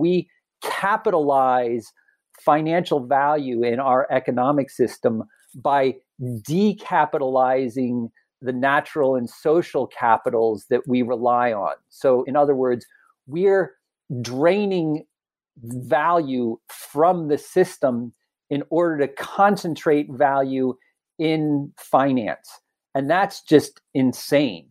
we capitalize financial value in our economic system by decapitalizing the natural and social capitals that we rely on. So, in other words, we're draining value from the system in order to concentrate value in finance. And that's just insane.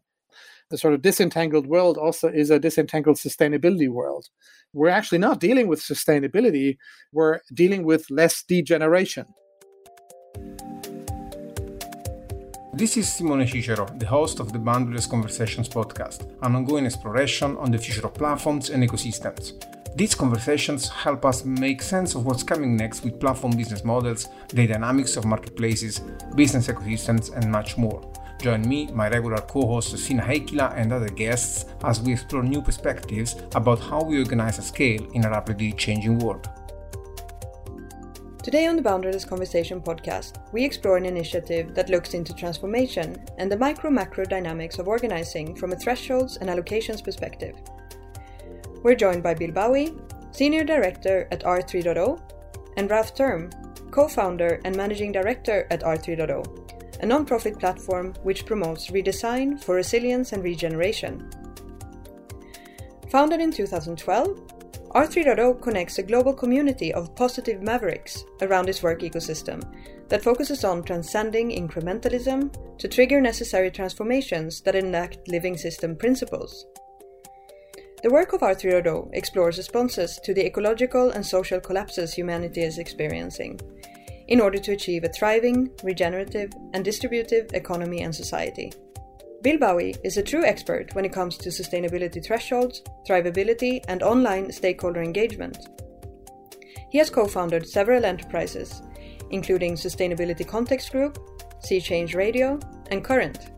The sort of disentangled world also is a disentangled sustainability world. We're actually not dealing with sustainability, we're dealing with less degeneration. This is Simone Cicero, the host of the Boundaryless Conversations podcast, an ongoing exploration on the future of platforms and ecosystems. These conversations help us make sense of what's coming next with platform business models, the dynamics of marketplaces, business ecosystems, and much more. Join me, my regular co host Stina Heikkilä, and other guests as we explore new perspectives about how we organize a scale in a rapidly changing world. Today on the Boundaryless Conversation podcast, we explore an initiative that looks into transformation and the micro macro dynamics of organizing from a thresholds and allocations perspective. We're joined by Bill Baue, Senior Director at R3.0, and Ralph Thurm, co founder and Managing Director at R3.0, a non-profit platform which promotes redesign for resilience and regeneration. Founded in 2012, R3.0 connects a global community of positive mavericks around its work ecosystem that focuses on transcending incrementalism to trigger necessary transformations that enact living system principles. The work of R3.0 explores responses to the ecological and social collapses humanity is experiencing in order to achieve a thriving, regenerative, and distributive economy and society. Bill Baue is a true expert when it comes to sustainability thresholds, thrivability, and online stakeholder engagement. He has co founded several enterprises, including Sustainability Context Group, Sea Change Radio, and Current.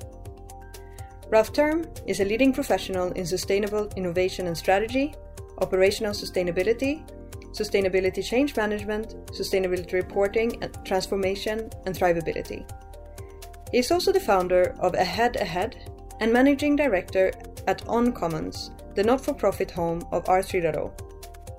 Ralph Thurm is a leading professional in sustainable innovation and strategy, operational sustainability, sustainability change management, sustainability reporting and transformation, and thrivability. He is also the founder of Ahead Ahead and managing director at On Commons, the not for profit home of R3.0.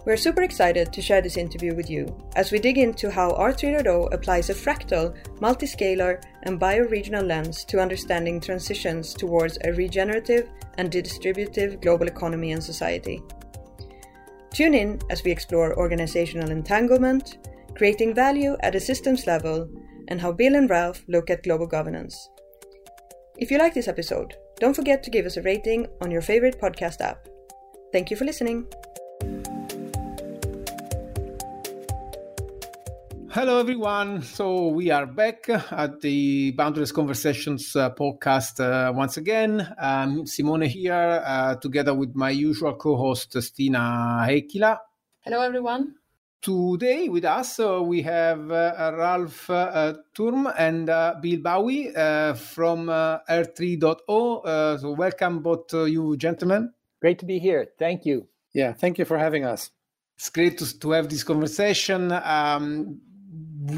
We're super excited to share this interview with you as we dig into how R3.0 applies a fractal, multiscalar, and bioregional lens to understanding transitions towards a regenerative and distributive global economy and society. Tune in as we explore organizational entanglement, creating value at a systems level, and how Bill and Ralph look at global governance. If you like this episode, don't forget to give us a rating on your favorite podcast app. Thank you for listening. Hello, everyone. So, we are back at the Boundaryless Conversations uh, podcast uh, once again. Um, Simone here, uh, together with my usual co host, Stina Heikkilä. Hello, everyone. Today with us uh, we have uh, Ralph uh, Thurm and uh, Bill Baue uh, from uh, R3.0. so welcome both you gentlemen. Great to be here. Thank you. Yeah, thank you for having us. It's great to, to have this conversation. Um,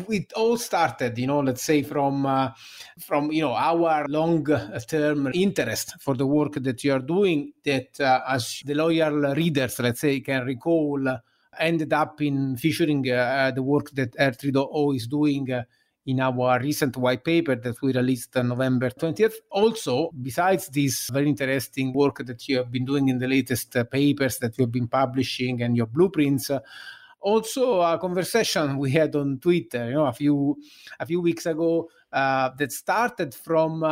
it all started, you know, let's say from from you know our long-term interest for the work that you are doing. That as the loyal readers, let's say, can recall ended up in featuring uh, uh, the work that R3.0 is doing uh, in our recent white paper that we released on November 20th. Also, besides this very interesting work that you have been doing in the latest uh, papers that you have been publishing and your blueprints, uh, also a conversation we had on Twitter, you know, a few a few weeks ago uh, that started from,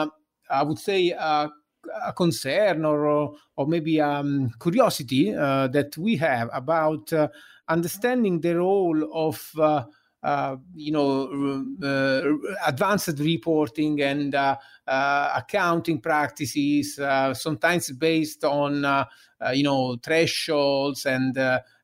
I would say, a concern or or maybe um, curiosity uh, that we have about uh, understanding the role of uh, uh, you know, uh, advanced reporting and uh, uh, accounting practices, sometimes based on, you know, thresholds and,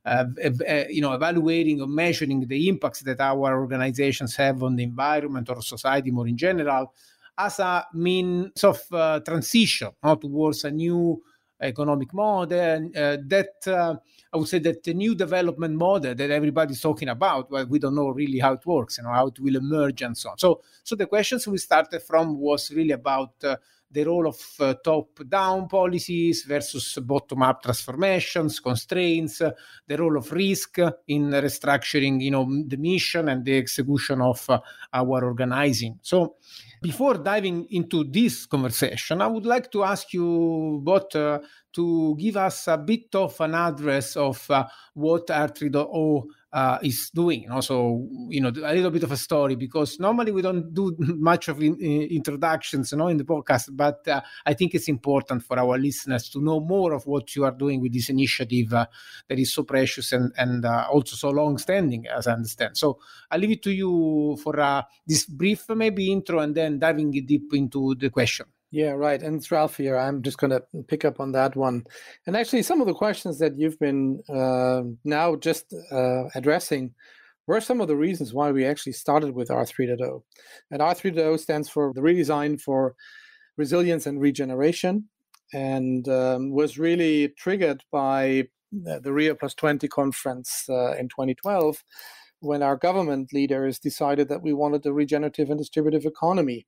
Uh, uh, you know, evaluating or measuring the impacts that our organizations have on the environment or society more in general, as a means of uh, transition towards a new economic model that I would say that the new development model that everybody's talking about, well, we don't know really how it works, you know, how it will emerge and so on. So, so the questions we started from was really about uh, the role of uh, top-down policies versus bottom-up transformations, constraints, uh, the role of risk in restructuring, you know, the mission and the execution of uh, our organizing. So, before diving into this conversation, I would like to ask you both uh, to give us a bit of an address of uh, what R3.0 uh, is doing. Also, you know, a little bit of a story because normally we don't do much of in, in introductions, you know, in the podcast. But uh, I think it's important for our listeners to know more of what you are doing with this initiative uh, that is so precious and and uh, also so long-standing, as I understand. So I leave it to you for uh, this brief, maybe intro, and then diving deep into the question. Yeah, right. And it's Ralph here. I'm just going to pick up on that one. And actually, some of the questions that you've been uh, now just uh, addressing were some of the reasons why we actually started with R3.0. And R3.0 stands for the redesign for resilience and regeneration and um, was really triggered by the Rio Plus 20 conference uh, in 2012 when our government leaders decided that we wanted a regenerative and distributive economy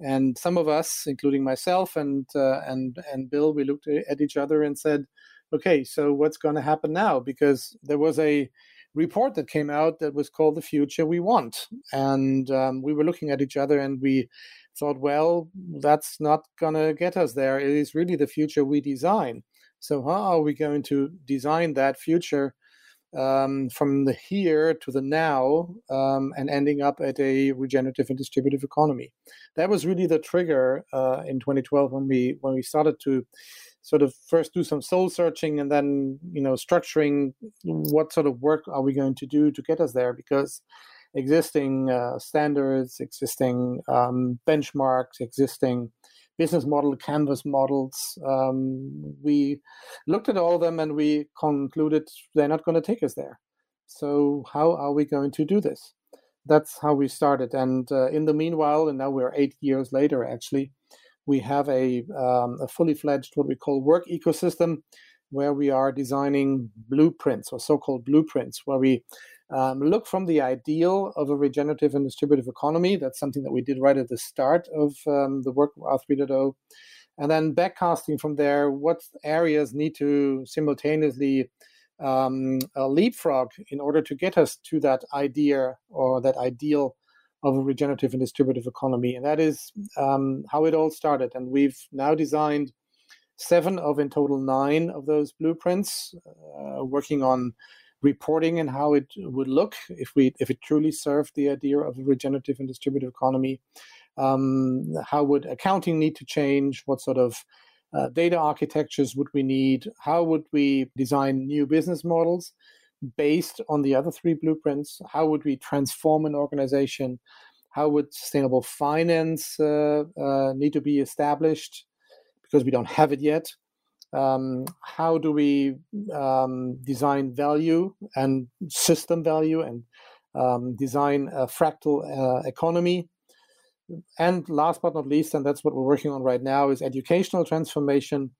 and some of us, including myself and uh, and and Bill, we looked at each other and said, "Okay, so what's going to happen now?" Because there was a report that came out that was called "The Future We Want," and um, we were looking at each other and we thought, "Well, that's not going to get us there. It is really the future we design." So how are we going to design that future um, from the here to the now um, and ending up at a regenerative and distributive economy. That was really the trigger uh, in 2012 when we when we started to sort of first do some soul searching and then you know structuring what sort of work are we going to do to get us there because existing uh, standards, existing um, benchmarks, existing business model, canvas models. Um, we looked at all of them and we concluded they're not going to take us there. So, how are we going to do this? That's how we started. And uh, in the meanwhile, and now we're eight years later, actually, we have a, um, a fully fledged what we call work ecosystem where we are designing blueprints or so called blueprints, where we um, look from the ideal of a regenerative and distributive economy. That's something that we did right at the start of um, the work of R3.0. And then backcasting from there, what areas need to simultaneously um, leapfrog in order to get us to that idea or that ideal of a regenerative and distributive economy. And that is um, how it all started. And we've now designed seven of in total nine of those blueprints, uh, working on reporting and how it would look if we if it truly served the idea of a regenerative and distributive economy. Um, how would accounting need to change? What sort of uh, data architectures would we need? How would we design new business models based on the other three blueprints? How would we transform an organization? How would sustainable finance uh, uh, need to be established? Because we don't have it yet um, how do we um, design value and system value and um, design a fractal uh, economy? And last but not least and that's what we're working on right now is educational transformation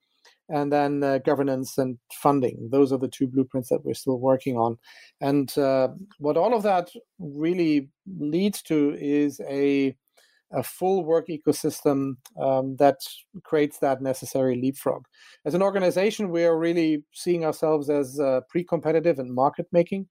and then uh, governance and funding. Those are the two blueprints that we're still working on. And uh, what all of that really leads to is a a full work ecosystem um, that creates that necessary leapfrog. As an organization, we are really seeing ourselves as uh, pre competitive and market making.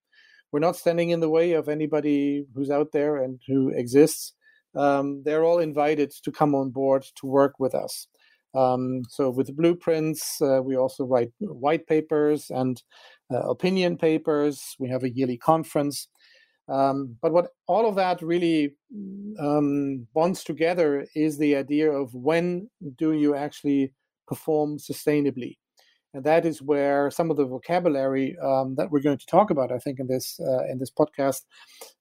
We're not standing in the way of anybody who's out there and who exists. Um, they're all invited to come on board to work with us. Um, so, with blueprints, uh, we also write white papers and uh, opinion papers. We have a yearly conference. Um, but what all of that really um, bonds together is the idea of when do you actually perform sustainably, and that is where some of the vocabulary um, that we're going to talk about, I think, in this uh, in this podcast,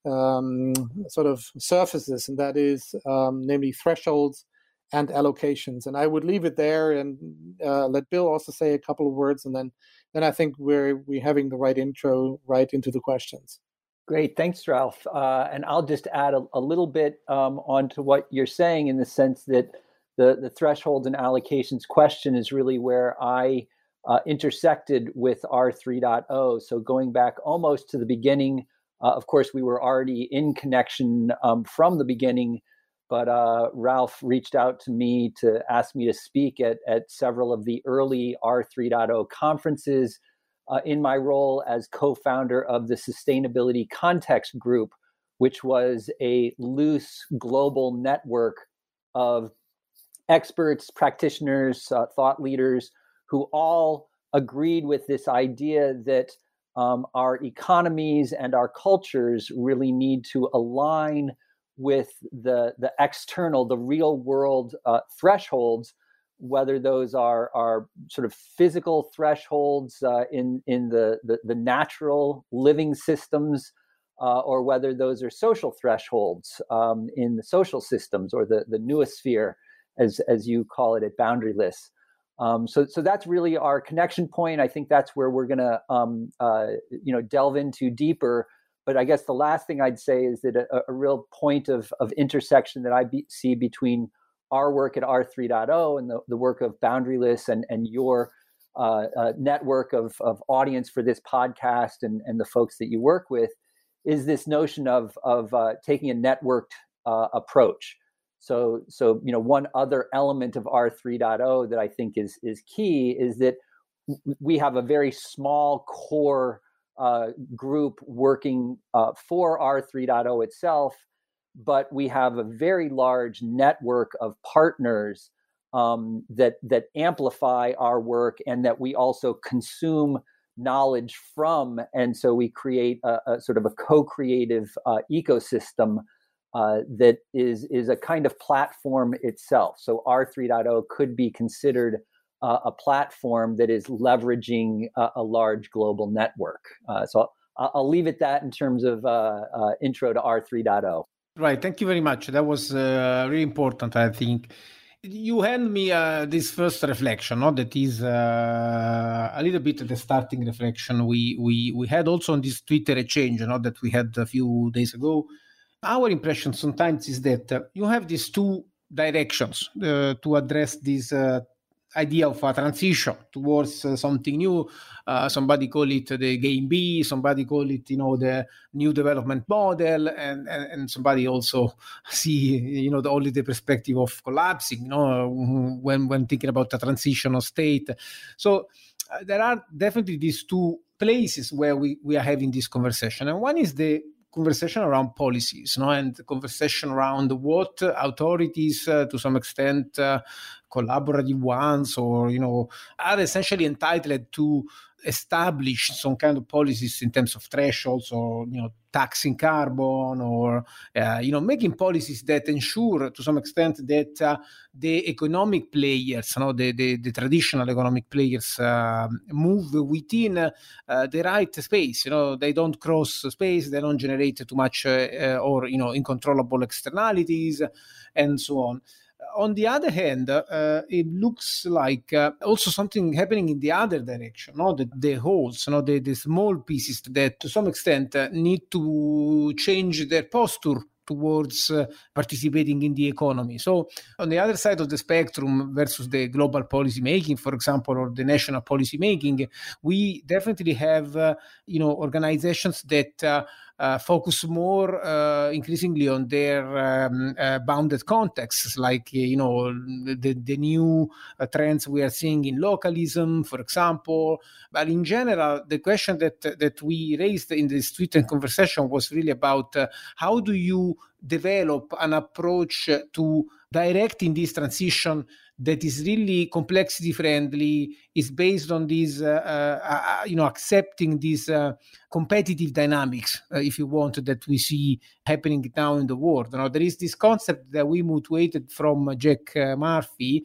um, sort of surfaces, and that is um, namely thresholds and allocations. And I would leave it there and uh, let Bill also say a couple of words, and then then I think we're we having the right intro right into the questions. Great, thanks, Ralph. Uh, and I'll just add a, a little bit um, onto what you're saying in the sense that the the thresholds and allocations question is really where I uh, intersected with R3.0. So going back almost to the beginning, uh, of course, we were already in connection um, from the beginning but uh, Ralph reached out to me to ask me to speak at, at several of the early R3.0 conferences uh, in my role as co founder of the Sustainability Context Group, which was a loose global network of experts, practitioners, uh, thought leaders who all agreed with this idea that um, our economies and our cultures really need to align with the the external, the real world uh, thresholds, whether those are are sort of physical thresholds uh, in in the, the, the natural living systems, uh, or whether those are social thresholds um, in the social systems or the the noosphere, as as you call it at Boundaryless. Um, so, so that's really our connection point. I think that's where we're going to, um, uh, you know, delve into deeper but I guess the last thing I'd say is that a, a real point of, of intersection that I be, see between our work at R3.0 and the, the work of Boundaryless and, and your uh, uh, network of, of audience for this podcast and, and the folks that you work with is this notion of, of uh, taking a networked uh, approach. So, so you know, one other element of R3.0 that I think is is key is that we have a very small core uh, group working uh, for R3.0 itself, but we have a very large network of partners um, that that amplify our work and that we also consume knowledge from, and so we create a, a sort of a co-creative uh, ecosystem uh, that is is a kind of platform itself. So R3.0 could be considered uh, a platform that is leveraging a, large global network. Uh, so I'll, I'll, leave it that in terms of uh, uh intro to R3.0. Right. Thank you very much. That was uh, really important, I think. You hand me uh, this first reflection, no? that is a little bit the starting reflection we, we, we had also on this Twitter exchange no? that we had a few days ago. Our impression sometimes is that you have these two directions to address this idea of a transition towards uh, something new. Uh, somebody call it the game B, somebody call it, you know, the new development model, and, and, and somebody also see, you know, the, only the perspective of collapsing, you know, when, when thinking about the transitional state. So uh, there are definitely these two places where we, we are having this conversation. And one is the conversation around policies, no, and the conversation around what authorities, uh, to some extent, uh, collaborative ones, or you know, are essentially entitled to establish some kind of policies in terms of thresholds or you know taxing carbon or uh, you know making policies that ensure to some extent that uh, the economic players you know the, the, the traditional economic players uh, move within uh, the right space. You know they don't cross space they don't generate too much uh, or you know uncontrollable externalities and so on on the other hand, uh, it looks like uh, also something happening in the other direction. No, the, the holes, no, the, the small pieces that to some extent uh, need to change their posture towards uh, participating in the economy. So, on the other side of the spectrum versus the global policy making, for example, or the national policy making, we definitely have, uh, you know, organizations that uh, uh, focus more uh, increasingly on their um, uh, bounded contexts, like you know the the new trends we are seeing in localism, for example. But in general, the question that that we raised in this Twitter conversation was really about how do you develop an approach to directing this transition that is really complexity friendly is based on this uh, uh, uh, you know accepting these uh, competitive dynamics uh, if you want that we see happening now in the world. Now there is this concept that we mutuated from jack uh, murphy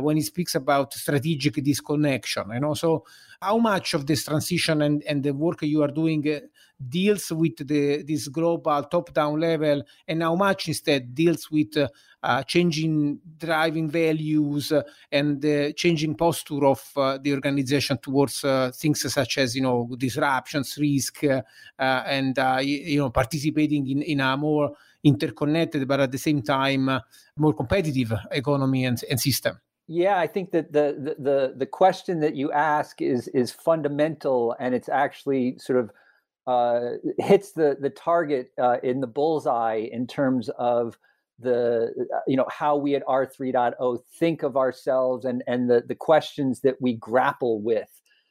when he speaks about strategic disconnection you know? So how much of this transition and, and the work you are doing deals with the, this global top-down level and how much instead deals with uh, uh, changing driving values uh, and the changing posture of uh, the organization towards uh, things such as you know disruptions risk and you know participating in, in a more interconnected but at the same time more competitive economy and, and system. Yeah, I think that the, the the question that you ask is is fundamental, and it's actually sort of uh, hits the the target uh, in the bullseye in terms of the you know how we at r3.0 think of ourselves and and the the questions that we grapple with.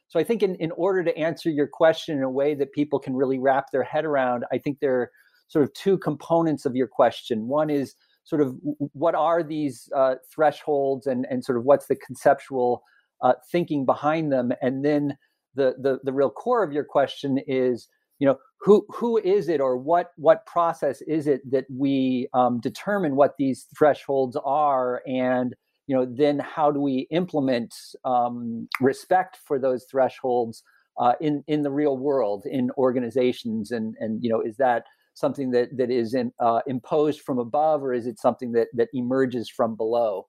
So i think in, in order to answer your question in a way that people can really wrap their head around i think there are sort of two components of your question. One is sort of what are these uh, thresholds and and sort of what's the conceptual uh, thinking behind them? And then the, the the real core of your question is you know who who is it or what what process is it that we um, determine what these thresholds are and you know then how do we implement um, respect for those thresholds uh, in in the real world in organizations? And and you know is that something that that is in, uh, imposed from above or is it something that that emerges from below?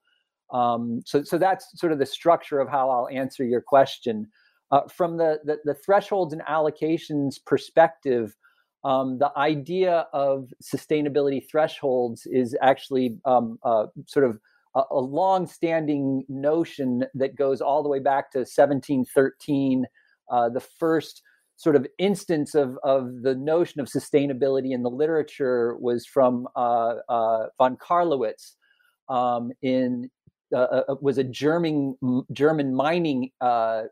Um, so so that's sort of the structure of how I'll answer your question uh, from the, the, the thresholds and allocations perspective, um, the idea of sustainability thresholds is actually um, uh, sort of a, a long-standing notion that goes all the way back to 1713. Uh, the first sort of instance of, of the notion of sustainability in the literature was from uh, uh, von Carlowitz um, in uh, uh, uh, was a German German mining uh,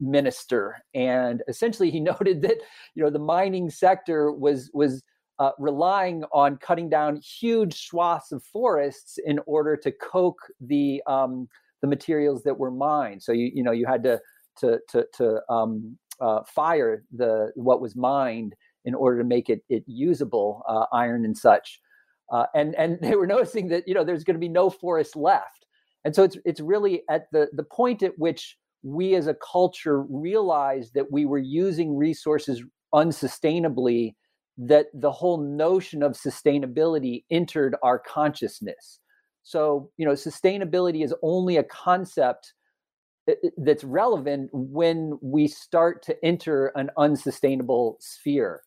minister, and essentially he noted that you know the mining sector was was uh, relying on cutting down huge swaths of forests in order to coke the um, the materials that were mined. So you you know you had to to to, to um, uh, fire the what was mined in order to make it it usable, iron and such. and and they were noticing that you know there's going to be no forest left and so it's it's really at the the point at which we as a culture realized that we were using resources unsustainably that the whole notion of sustainability entered our consciousness. So you know sustainability is only a concept that's relevant when we start to enter an unsustainable sphere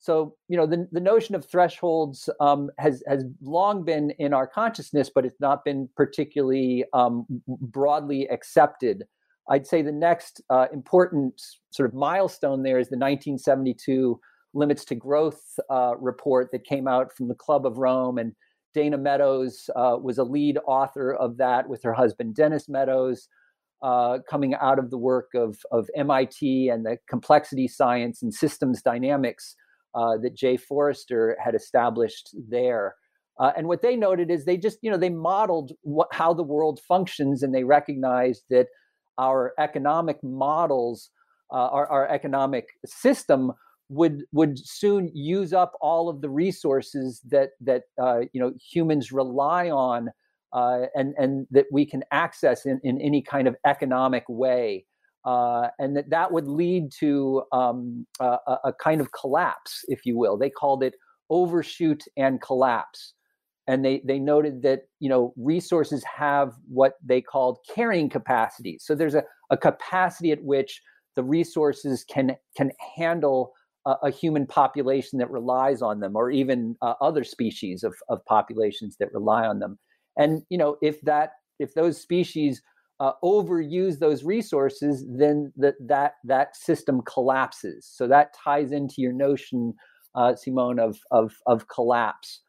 so you know the, the notion of thresholds um, has has long been in our consciousness, but it's not been particularly um, broadly accepted. I'd say the next uh, important sort of milestone there is the 1972 limits to growth uh, report that came out from the Club of Rome, and Dana Meadows uh, was a lead author of that with her husband Dennis Meadows. Uh, coming out of the work of, of MIT and the complexity science and systems dynamics uh, that Jay Forrester had established there. Uh, and what they noted is they just, you know, they modeled what, how the world functions and they recognized that our economic models, uh, our, our economic system would would soon use up all of the resources that that uh, you know humans rely on uh, and and that we can access in, in any kind of economic way uh, and that that would lead to um, a, a, kind of collapse, if you will. They called it overshoot and collapse, and they they noted that you know resources have what they called carrying capacity. So there's a, a capacity at which the resources can can handle a, a human population that relies on them, or even uh, other species of of populations that rely on them. And you know if that if those species uh, overuse those resources, then that that that system collapses. So that ties into your notion, uh, Simone, of of of collapse.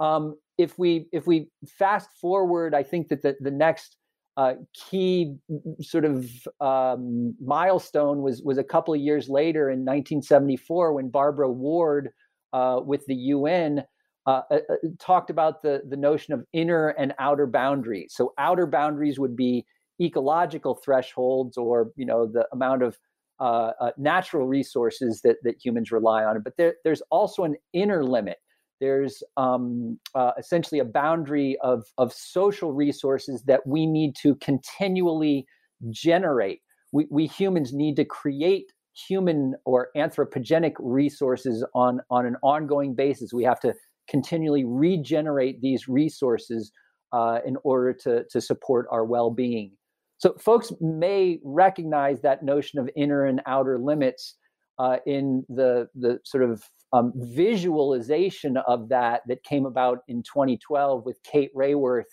Um, if we if we fast forward, I think that the the next uh, key sort of um, milestone was was a couple of years later in 1974 when Barbara Ward uh, with the UN uh, uh, uh, talked about the the notion of inner and outer boundaries. So outer boundaries would be ecological thresholds or you know the amount of uh, uh, natural resources that that humans rely on. But there, there's also an inner limit. There's um, uh, essentially a boundary of of social resources that we need to continually generate. We, we humans need to create human or anthropogenic resources on on an ongoing basis. We have to continually regenerate these resources uh, in order to to support our well-being. So folks may recognize that notion of inner and outer limits uh, in the the sort of um, visualization of that that came about in 2012 with Kate Raworth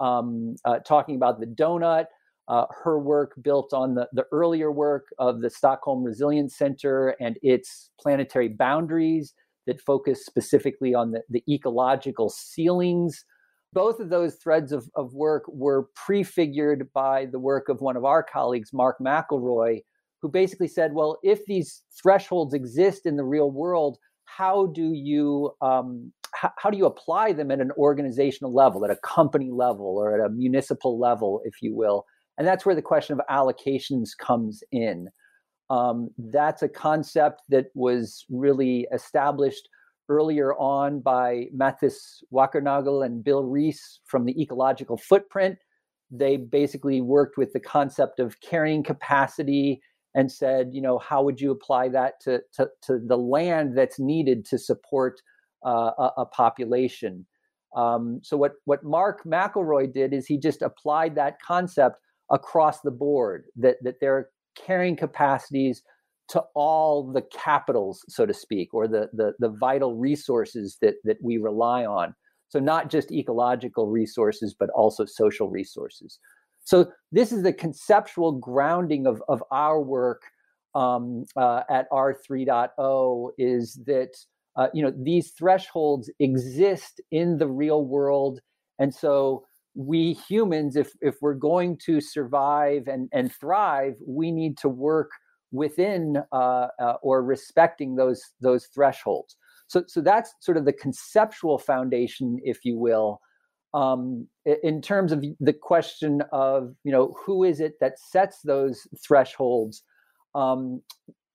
um, uh, talking about the donut. Uh, her work built on the, the earlier work of the Stockholm Resilience Center and its planetary boundaries that focus specifically on the, the ecological ceilings both of those threads of, of work were prefigured by the work of one of our colleagues, Mark McElroy, who basically said, well, if these thresholds exist in the real world, how do you um, how, how do you apply them at an organizational level, at a company level, or at a municipal level, if you will? And that's where the question of allocations comes in. Um, that's a concept that was really established earlier on by Mathis Wackernagel and Bill Rees from the ecological footprint. They basically worked with the concept of carrying capacity and said, you know, how would you apply that to, to, to the land that's needed to support uh, a, a, population? Um, so what, what Mark McElroy did is he just applied that concept across the board, that, that there are carrying capacities to all the capitals, so to speak, or the, the, the vital resources that, that we rely on. So, not just ecological resources, but also social resources. So, this is the conceptual grounding of, of our work um, uh, at R3.0 is that uh, you know these thresholds exist in the real world, and so we humans, if if we're going to survive and and thrive, we need to work within uh, uh, or respecting those those thresholds. So so that's sort of the conceptual foundation, if you will. Um, in terms of the question of you know who is it that sets those thresholds, um,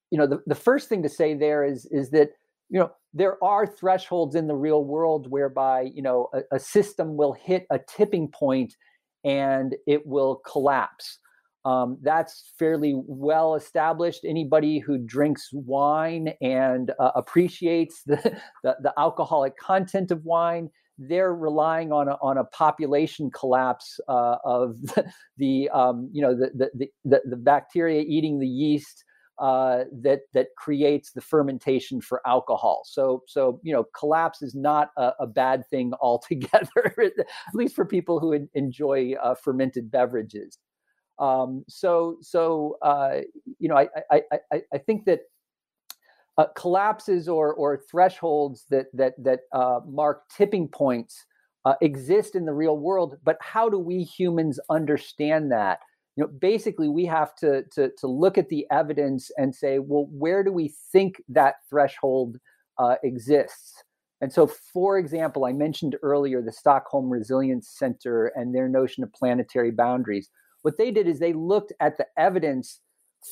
you know the, the first thing to say there is is that you know there are thresholds in the real world whereby you know a, a system will hit a tipping point and it will collapse um, that's fairly well established. Anybody who drinks wine and uh, appreciates the, the, the, alcoholic content of wine, they're relying on a, on a population collapse uh, of the, the um, you know the, the, the, the bacteria eating the yeast uh, that that creates the fermentation for alcohol. So so you know collapse is not a, a bad thing altogether, at least for people who enjoy uh, fermented beverages. Um, so, so uh, you know, I, I, I, I think that uh, collapses or or thresholds that that that uh, mark tipping points uh, exist in the real world. But how do we humans understand that? You know, basically, we have to to to look at the evidence and say, well, where do we think that threshold uh, exists? And so, for example, I mentioned earlier the Stockholm Resilience Center and their notion of planetary boundaries what they did is they looked at the evidence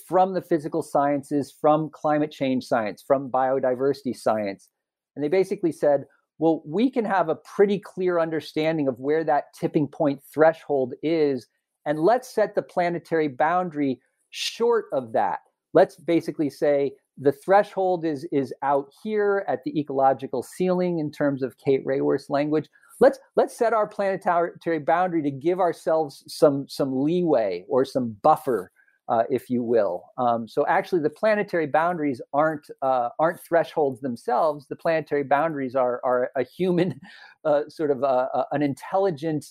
from the physical sciences, from climate change science, from biodiversity science. And they basically said, well, we can have a pretty clear understanding of where that tipping point threshold is. And let's set the planetary boundary short of that. Let's basically say the threshold is, is out here at the ecological ceiling in terms of Kate Raworth's language let's let's set our planetary boundary to give ourselves some some leeway or some buffer uh, if you will. Um, so actually, the planetary boundaries aren't uh, aren't thresholds themselves. The planetary boundaries are are a human, uh, sort of a, a, an intelligent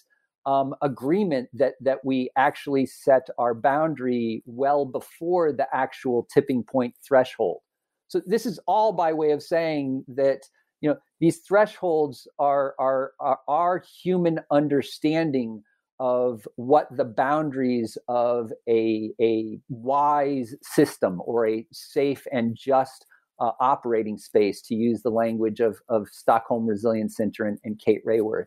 um, agreement that that we actually set our boundary well before the actual tipping point threshold. So this is all by way of saying that you know these thresholds are are are our human understanding of what the boundaries of a a wise system or a safe and just uh, operating space to use the language of of Stockholm Resilience Center and, and Kate Raworth.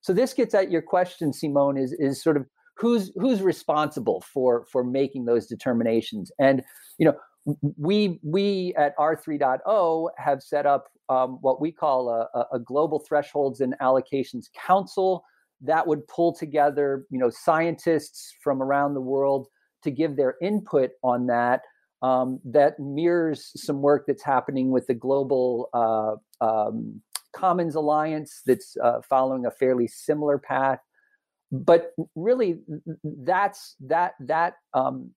So this gets at your question, Simone, is is sort of who's who's responsible for for making those determinations and you know we we at R3.0 have set up um, what we call a, a, global thresholds and allocations council that would pull together you know scientists from around the world to give their input on that. Um, that mirrors some work that's happening with the global uh, um, Commons Alliance that's uh, following a fairly similar path. But really, that's that that um,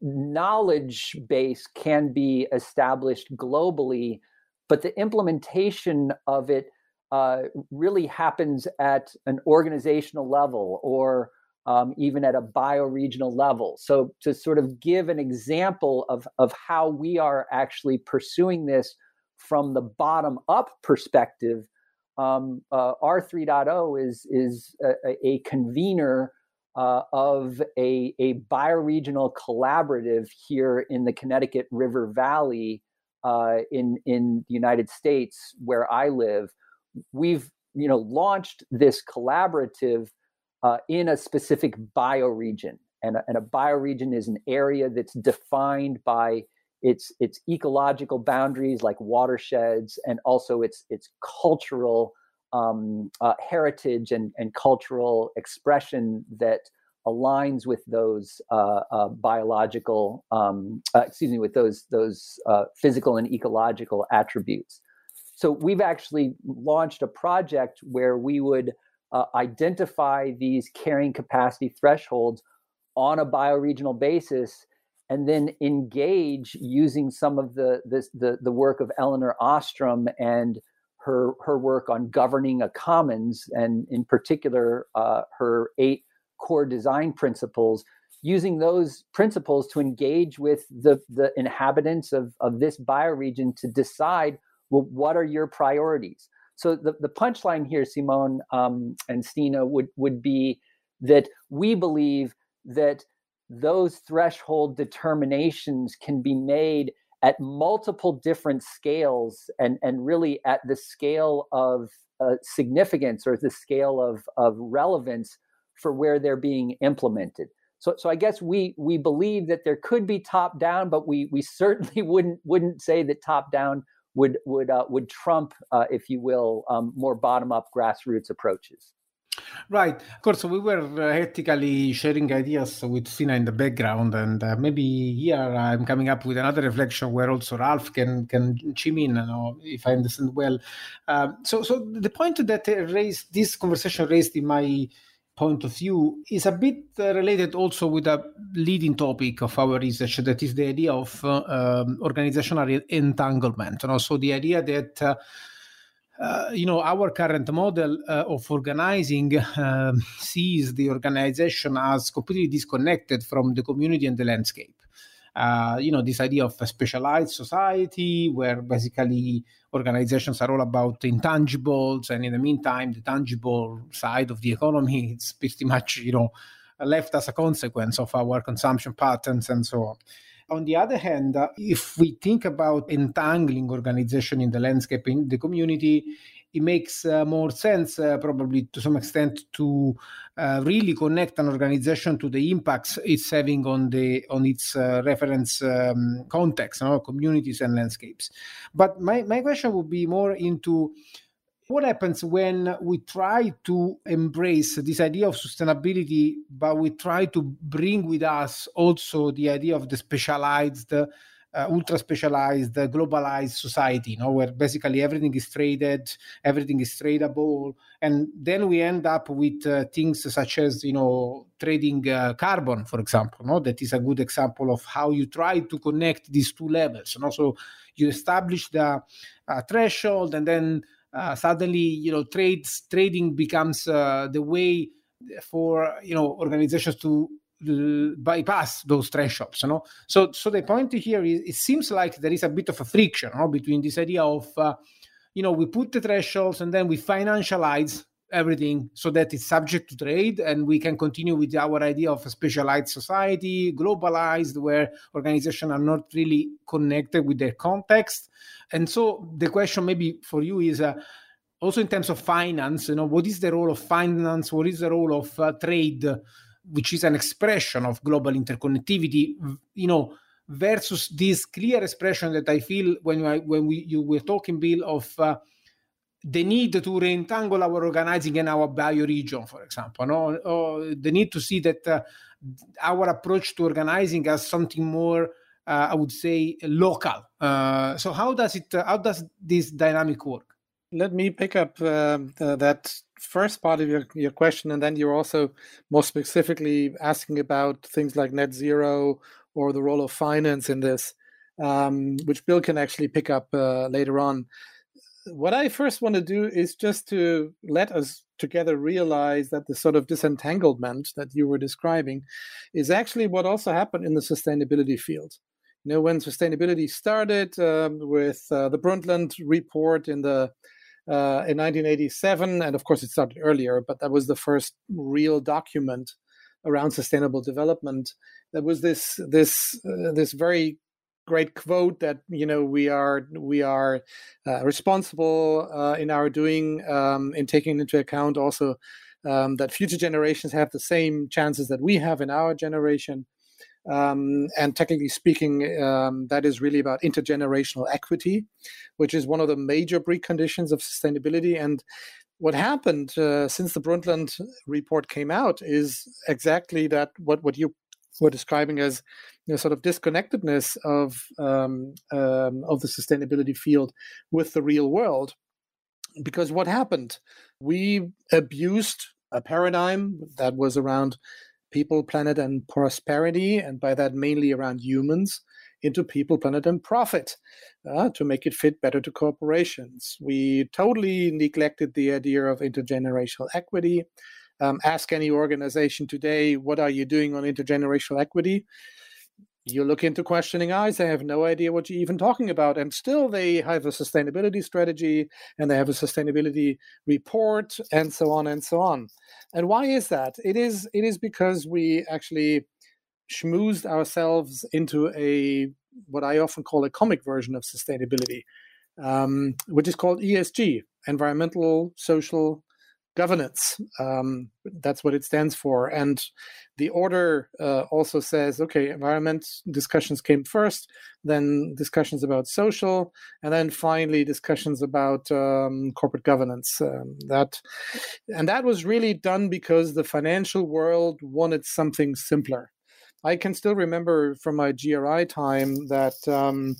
knowledge base can be established globally, but the implementation of it uh, really happens at an organizational level or um, even at a bioregional level. So, to sort of give an example of, of how we are actually pursuing this from the bottom up perspective, um, uh, R3.0 is is a, a convener uh, of a, a bioregional collaborative here in the Connecticut River Valley uh, in in the United States, where I live. We've you know launched this collaborative uh, in a specific bioregion, and a, and a bioregion is an area that's defined by its its ecological boundaries like watersheds and also its its cultural um, uh, heritage and, and cultural expression that aligns with those uh, uh, biological, um, uh, excuse me, with those those uh, physical and ecological attributes. So we've actually launched a project where we would uh, identify these carrying capacity thresholds on a bioregional basis and then engage using some of the, the, the, the work of Elinor Ostrom and her, her work on governing a commons, and in particular, uh, her eight core design principles, using those principles to engage with the, the inhabitants of, of this bioregion to decide, well, what are your priorities? So the, the punchline here, Simone um, and Stina, would, would be that we believe that those threshold determinations can be made at multiple different scales and, and really at the scale of uh, significance or the scale of, of relevance for where they're being implemented. So, so I guess we we believe that there could be top down, but we we certainly wouldn't wouldn't say that top down would would uh, would trump, uh, if you will, um, more bottom up grassroots approaches. Right. Of course, we were uh, ethically sharing ideas with Stina in the background, and uh, maybe here I'm coming up with another reflection where also Ralph can can chime in, you know, if I understand well. Uh, so, so the point that raised this conversation raised in my point of view is a bit uh, related also with a leading topic of our research that is the idea of uh, um, organizational entanglement. You know, so the idea that uh, you know, our current model uh, of organizing uh, sees the organization as completely disconnected from the community and the landscape. Uh, you know, this idea of a specialized society where basically organizations are all about intangibles, and in the meantime, the tangible side of the economy is pretty much, you know, left as a consequence of our consumption patterns and so on. On the other hand, if we think about entangling organization in the landscape, in the community, it makes uh, more sense, uh, probably to some extent, to uh, really connect an organization to the impacts it's having on the on its uh, reference um, context, you know, communities and landscapes. But my, my question would be more into what happens when we try to embrace this idea of sustainability, but we try to bring with us also the idea of the specialized, uh, ultra specialized, globalized society, you know, where basically everything is traded, everything is tradable, and then we end up with uh, things such as you know trading uh, carbon, for example. No, that is a good example of how you try to connect these two levels. And also, you establish the uh, threshold, and then suddenly you know trades trading becomes uh, the way for you know organizations to uh, bypass those thresholds you know? So so the point here is it seems like there is a bit of a friction you know, between this idea of uh, you know we put the thresholds and then we financialize everything so that it's subject to trade and we can continue with our idea of a specialized society globalized where organizations are not really connected with their context and so the question maybe for you is uh, also in terms of finance, you know, what is the role of finance? What is the role of uh, trade, which is an expression of global interconnectivity, you know, versus this clear expression that I feel when I, when we you were talking, Bill, of uh, the need to reentangle our organizing in our bioregion, for example, no? or the need to see that uh, our approach to organizing as something more uh, I would say local. Uh, so how does it? Uh, how does this dynamic work? Let me pick up um, that first part of your, your question, and then you're also more specifically asking about things like net zero or the role of finance in this, um, which Bill can actually pick up uh, later on. What I first want to do is just to let us together realize that the sort of disentanglement that you were describing is actually what also happened in the sustainability field you know, when sustainability started um, with uh, the Brundtland report in the uh, in 1987, and of course it started earlier, but that was the first real document around sustainable development. There was this this uh, this very great quote that you know we are we are uh, responsible uh, in our doing um, in taking into account also um, that future generations have the same chances that we have in our generation um, and technically speaking, um, that is really about intergenerational equity, which is one of the major preconditions of sustainability. And what happened uh, since the Brundtland report came out is exactly that what, what you were describing as you know, sort of disconnectedness of um, um of the sustainability field with the real world. Because what happened? We abused a paradigm that was around people, planet, and prosperity, and by that mainly around humans, into people, planet, and profit uh, to make it fit better to corporations. We totally neglected the idea of intergenerational equity. Um, ask any organization today, what are you doing on intergenerational equity? You look into questioning eyes they have no idea what you're even talking about and still they have a sustainability strategy and they have a sustainability report and so on and so on. And why is that? It is it is because we actually schmoozed ourselves into a what i often call a comic version of sustainability um, which is called esg environmental social governance. Um, that's what it stands for. And the order uh, also says, okay, environment discussions came first, then discussions about social, and then finally discussions about um, corporate governance. Um, that and that was really done because the financial world wanted something simpler. I can still remember from my GRI time that um,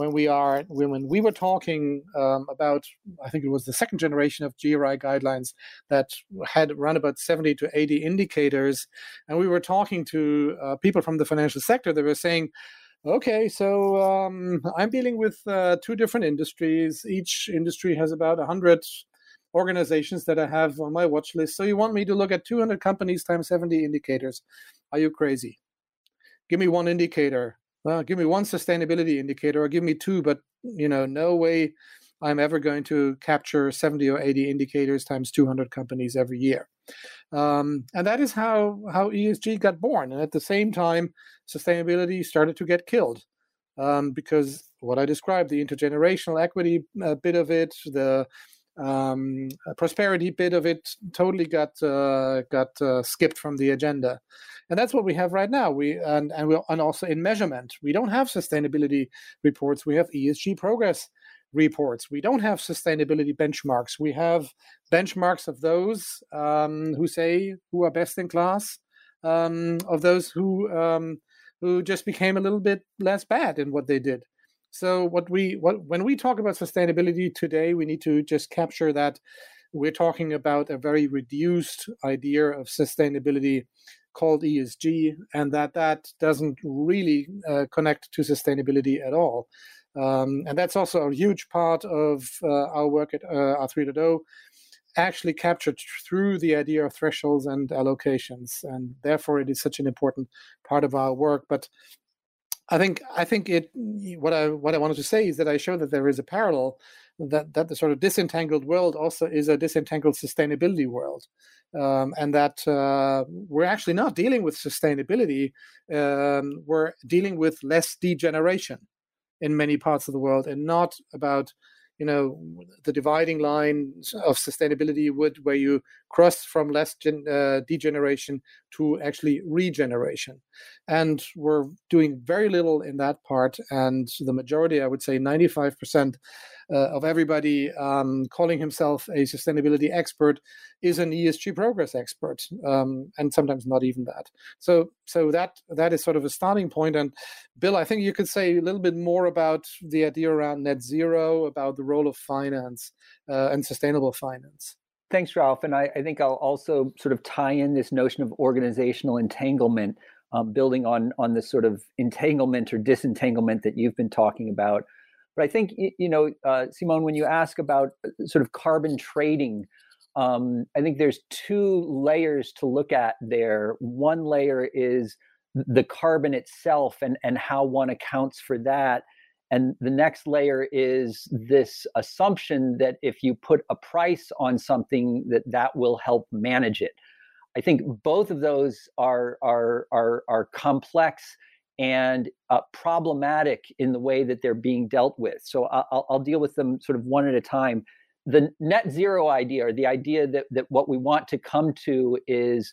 when we are we were talking um, about i think it was the second generation of gri guidelines that had around about 70 to 80 indicators and we were talking to uh, people from the financial sector they were saying okay so um, i'm dealing with uh, two different industries. Each industry has about 100 organizations that i have on my watch list. So you want me to look at 200 companies times 70 indicators? Are you crazy? Give me one indicator well, give me one sustainability indicator or give me two, but you know, no way I'm ever going to capture 70 or 80 indicators times 200 companies every year. Um, and that is how, how ESG got born. And at the same time, sustainability started to get killed um, because what I described, the intergenerational equity uh, bit of it, the um, prosperity bit of it totally got uh, got uh, skipped from the agenda. And that's what we have right now. We and and we and also in measurement. We don't have sustainability reports. We have esg progress reports. We don't have sustainability benchmarks. We have benchmarks of those um, who say who are best in class um, of those who um, who just became a little bit less bad in what they did so what we what when we talk about sustainability today we need to just capture that we're talking about a very reduced idea of sustainability called ESG, and that that doesn't really uh, connect to sustainability at all. Um, and that's also a huge part of uh, our work at uh, R3.0, actually captured through the idea of thresholds and allocations. And therefore, it is such an important part of our work. But I think I think it what I what I wanted to say is that I show that there is a parallel that that the sort of disentangled world also is a disentangled sustainability world um, and that uh, we're actually not dealing with sustainability. Um, we're dealing with less degeneration in many parts of the world, and not about you know the dividing line of sustainability would where you cross from less gen, uh, degeneration to actually regeneration and we're doing very little in that part and the majority i would say 95% uh, of everybody um, calling himself a sustainability expert is an ESG progress expert, um, and sometimes not even that. So, so that that is sort of a starting point. And Bill, I think you could say a little bit more about the idea around net zero, about the role of finance uh, and sustainable finance. Thanks, Ralph. And I, I, think I'll also sort of tie in this notion of organizational entanglement, um, building on on this sort of entanglement or disentanglement that you've been talking about. But I think you know, uh, Simone, when you ask about uh, sort of carbon trading, um, I think there's two layers to look at there. One layer is the carbon itself and and how one accounts for that, And the next layer is this assumption that if you put a price on something, that that will help manage it. I think both of those are are are, are complex and uh, problematic in the way that they're being dealt with. So I'll, I'll deal with them sort of one at a time. The net zero idea, or the idea that that what we want to come to is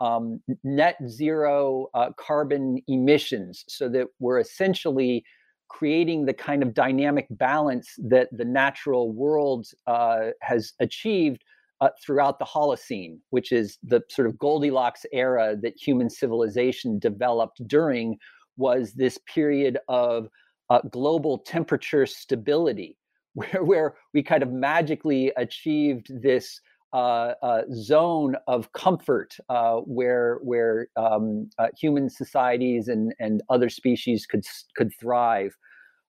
um, net zero uh, carbon emissions, so that we're essentially creating the kind of dynamic balance that the natural world uh, has achieved uh, throughout the Holocene, which is the sort of Goldilocks era that human civilization developed during, was this period of uh, global temperature stability, where, where we kind of magically achieved this uh, uh, zone of comfort uh, where where um, uh, human societies and and other species could could thrive.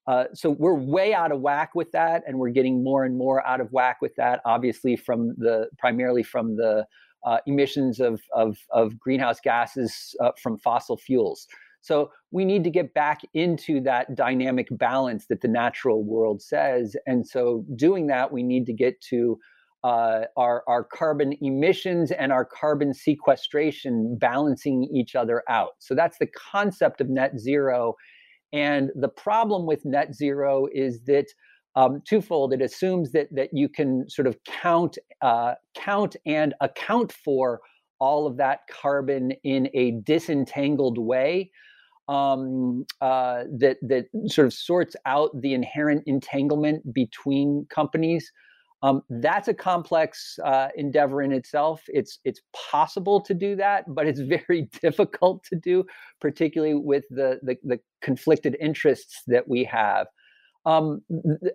Uh, so we're way out of whack with that, and we're getting more and more out of whack with that. Obviously, from the primarily from the uh, emissions of of, of greenhouse gases from fossil fuels. So we need to get back into that dynamic balance that the natural world says. And so doing that, we need to get to uh, our, our carbon emissions and our carbon sequestration balancing each other out. So that's the concept of net zero. And the problem with net zero is that um, twofold. It assumes that that you can sort of count uh, count and account for all of that carbon in a disentangled way um, uh, that that sort of sorts out the inherent entanglement between companies. Um, that's a complex uh, endeavor in itself. It's it's possible to do that, but it's very difficult to do, particularly with the the, the conflicted interests that we have. Um,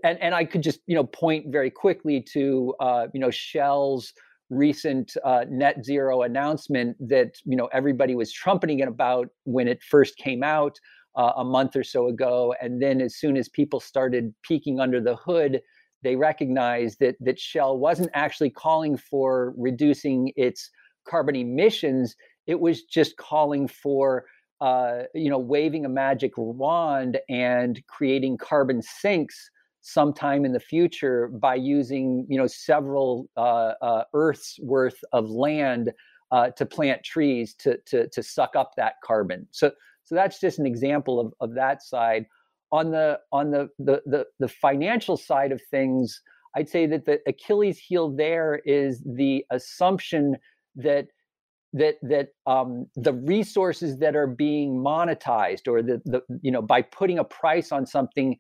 and and I could just you know point very quickly to uh, you know Shell's recent uh, net zero announcement that you know everybody was trumpeting it about when it first came out uh, a month or so ago, and then as soon as people started peeking under the hood, they recognized that that Shell wasn't actually calling for reducing its carbon emissions; it was just calling for uh, you know waving a magic wand and creating carbon sinks sometime in the future by using you know several uh, uh, Earth's worth of land uh, to plant trees to, to to suck up that carbon. So so that's just an example of, of that side. On the on the, the the the financial side of things, I'd say that the Achilles heel there is the assumption that that that um, the resources that are being monetized or the, the you know by putting a price on something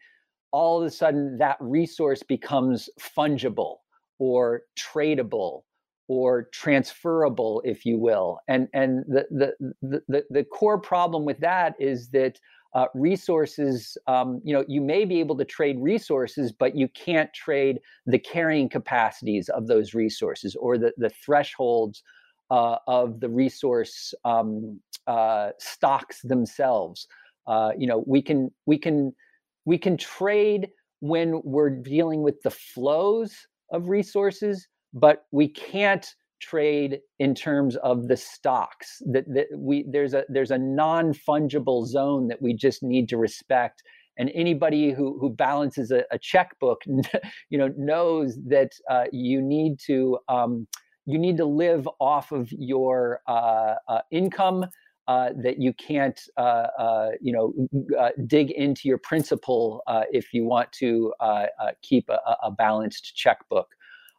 all of a sudden that resource becomes fungible or tradable or transferable if you will. And and the the the, the core problem with that is that uh, resources um, you know you may be able to trade resources but you can't trade the carrying capacities of those resources or the the thresholds uh, of the resource um, uh, stocks themselves. Uh, you know we can we can we can trade when we're dealing with the flows of resources, but we can't trade in terms of the stocks that, that we there's a there's a non-fungible zone that we just need to respect and anybody who who balances a, a checkbook you know knows that uh, you need to um, you need to live off of your uh, uh, income uh, that you can't, uh, uh, you know, dig into your principal if you want to keep a, a, balanced checkbook.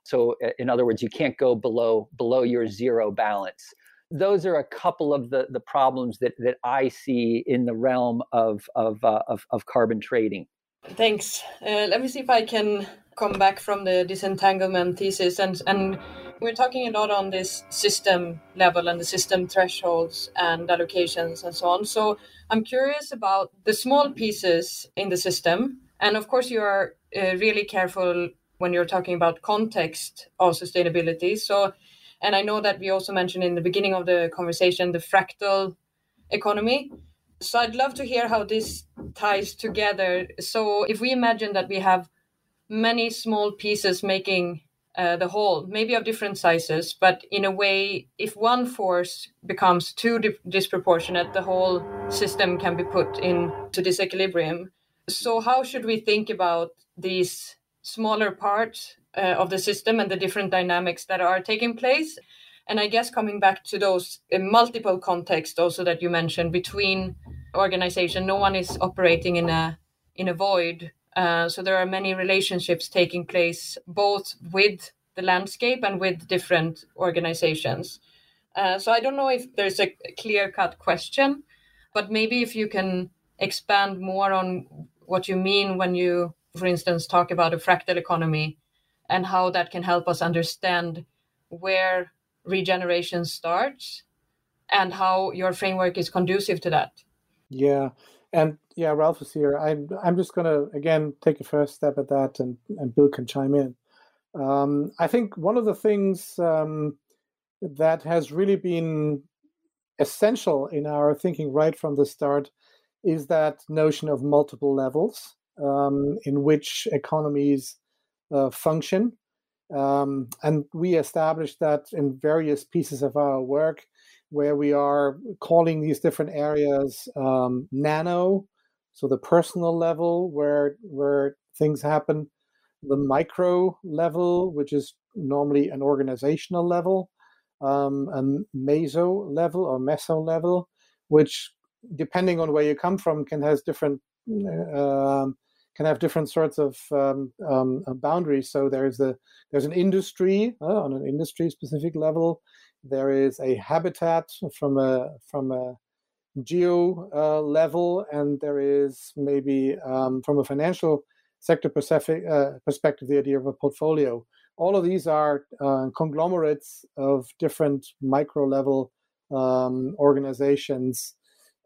So, in other words, you can't go below below your zero balance. Those are a couple of the, the problems that, that I see in the realm of of, of, of carbon trading. Thanks. let me see if I can come back from the disentanglement thesis and and we're talking a lot on this system level and the system thresholds and allocations and so on. So I'm curious about the small pieces in the system. And of course, you are uh, really careful when you're talking about context of sustainability. So, and I know that we also mentioned in the beginning of the conversation the fractal economy. So I'd love to hear how this ties together. So if we imagine that we have many small pieces making uh, the whole, maybe of different sizes, but in a way, if one force becomes too di- disproportionate, the whole system can be put into disequilibrium. So, how should we think about these smaller parts uh, of the system and the different dynamics that are taking place? And I guess coming back to those uh, multiple contexts also that you mentioned between organization, no one is operating in a in a void. Uh, so there are many relationships taking place both with the landscape and with different organizations. Uh, so I don't know if there's a clear cut question, but maybe if you can expand more on what you mean when you, for instance, talk about a fractal economy and how that can help us understand where regeneration starts and how your framework is conducive to that. Yeah. And yeah, Ralph is here. I'm I'm just gonna again take a first step at that and, and Bill can chime in. Um, I think one of the things um, that has really been essential in our thinking right from the start is that notion of multiple levels um, in which economies uh, function. Um, and we established that in various pieces of our work where we are calling these different areas um, nano, so the personal level where where things happen, the micro level, which is normally an organizational level, um, a meso level or meso level, which depending on where you come from can has different uh, can have different sorts of um, um, uh, boundaries. So there's a there's an industry uh, on an industry specific level. There is a habitat from a from a geo uh, level, and there is maybe um, from a financial sector uh, perspective the idea of a portfolio. All of these are uh, conglomerates of different micro level um, organizations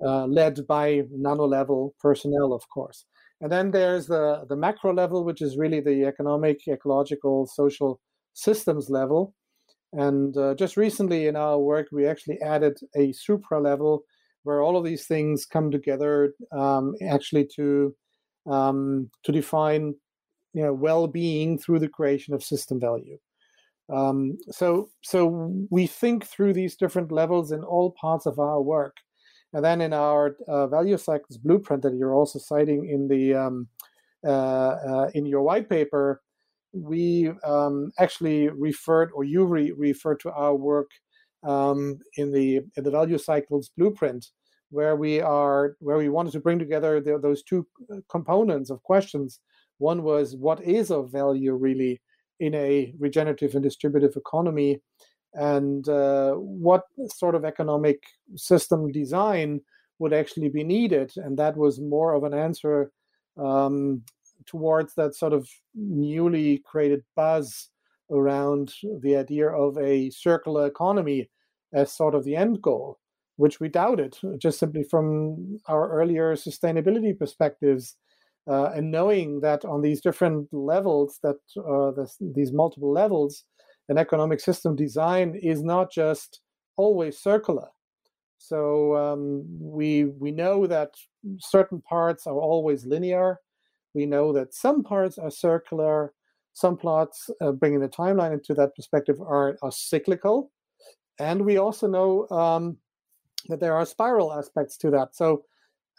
uh, led by nano level personnel, of course. And then there's the, the macro level, which is really the economic, ecological, social systems level. And uh, just recently in our work, we actually added a supra level where all of these things come together um, actually to um, to define you know well-being through the creation of system value. Um, so so we think through these different levels in all parts of our work. And then in our uh, value cycles blueprint that you're also citing in the um, uh, uh, in your white paper, we um, actually referred, or you re- referred to our work um, in the in the value cycles blueprint, where we are where we wanted to bring together the, those two uh, components of questions. One was what is of value really in a regenerative and distributive economy, and uh, what sort of economic system design would actually be needed. And that was more of an answer um, towards that sort of newly created buzz around the idea of a circular economy as sort of the end goal, which we doubted just simply from our earlier sustainability perspectives. Uh, and knowing that on these different levels, that uh, this, these multiple levels, an economic system design is not just always circular. So um, we we know that certain parts are always linear. We know that some parts are circular. Some plots, uh, bringing the timeline into that perspective, are, are cyclical, and we also know um, that there are spiral aspects to that. So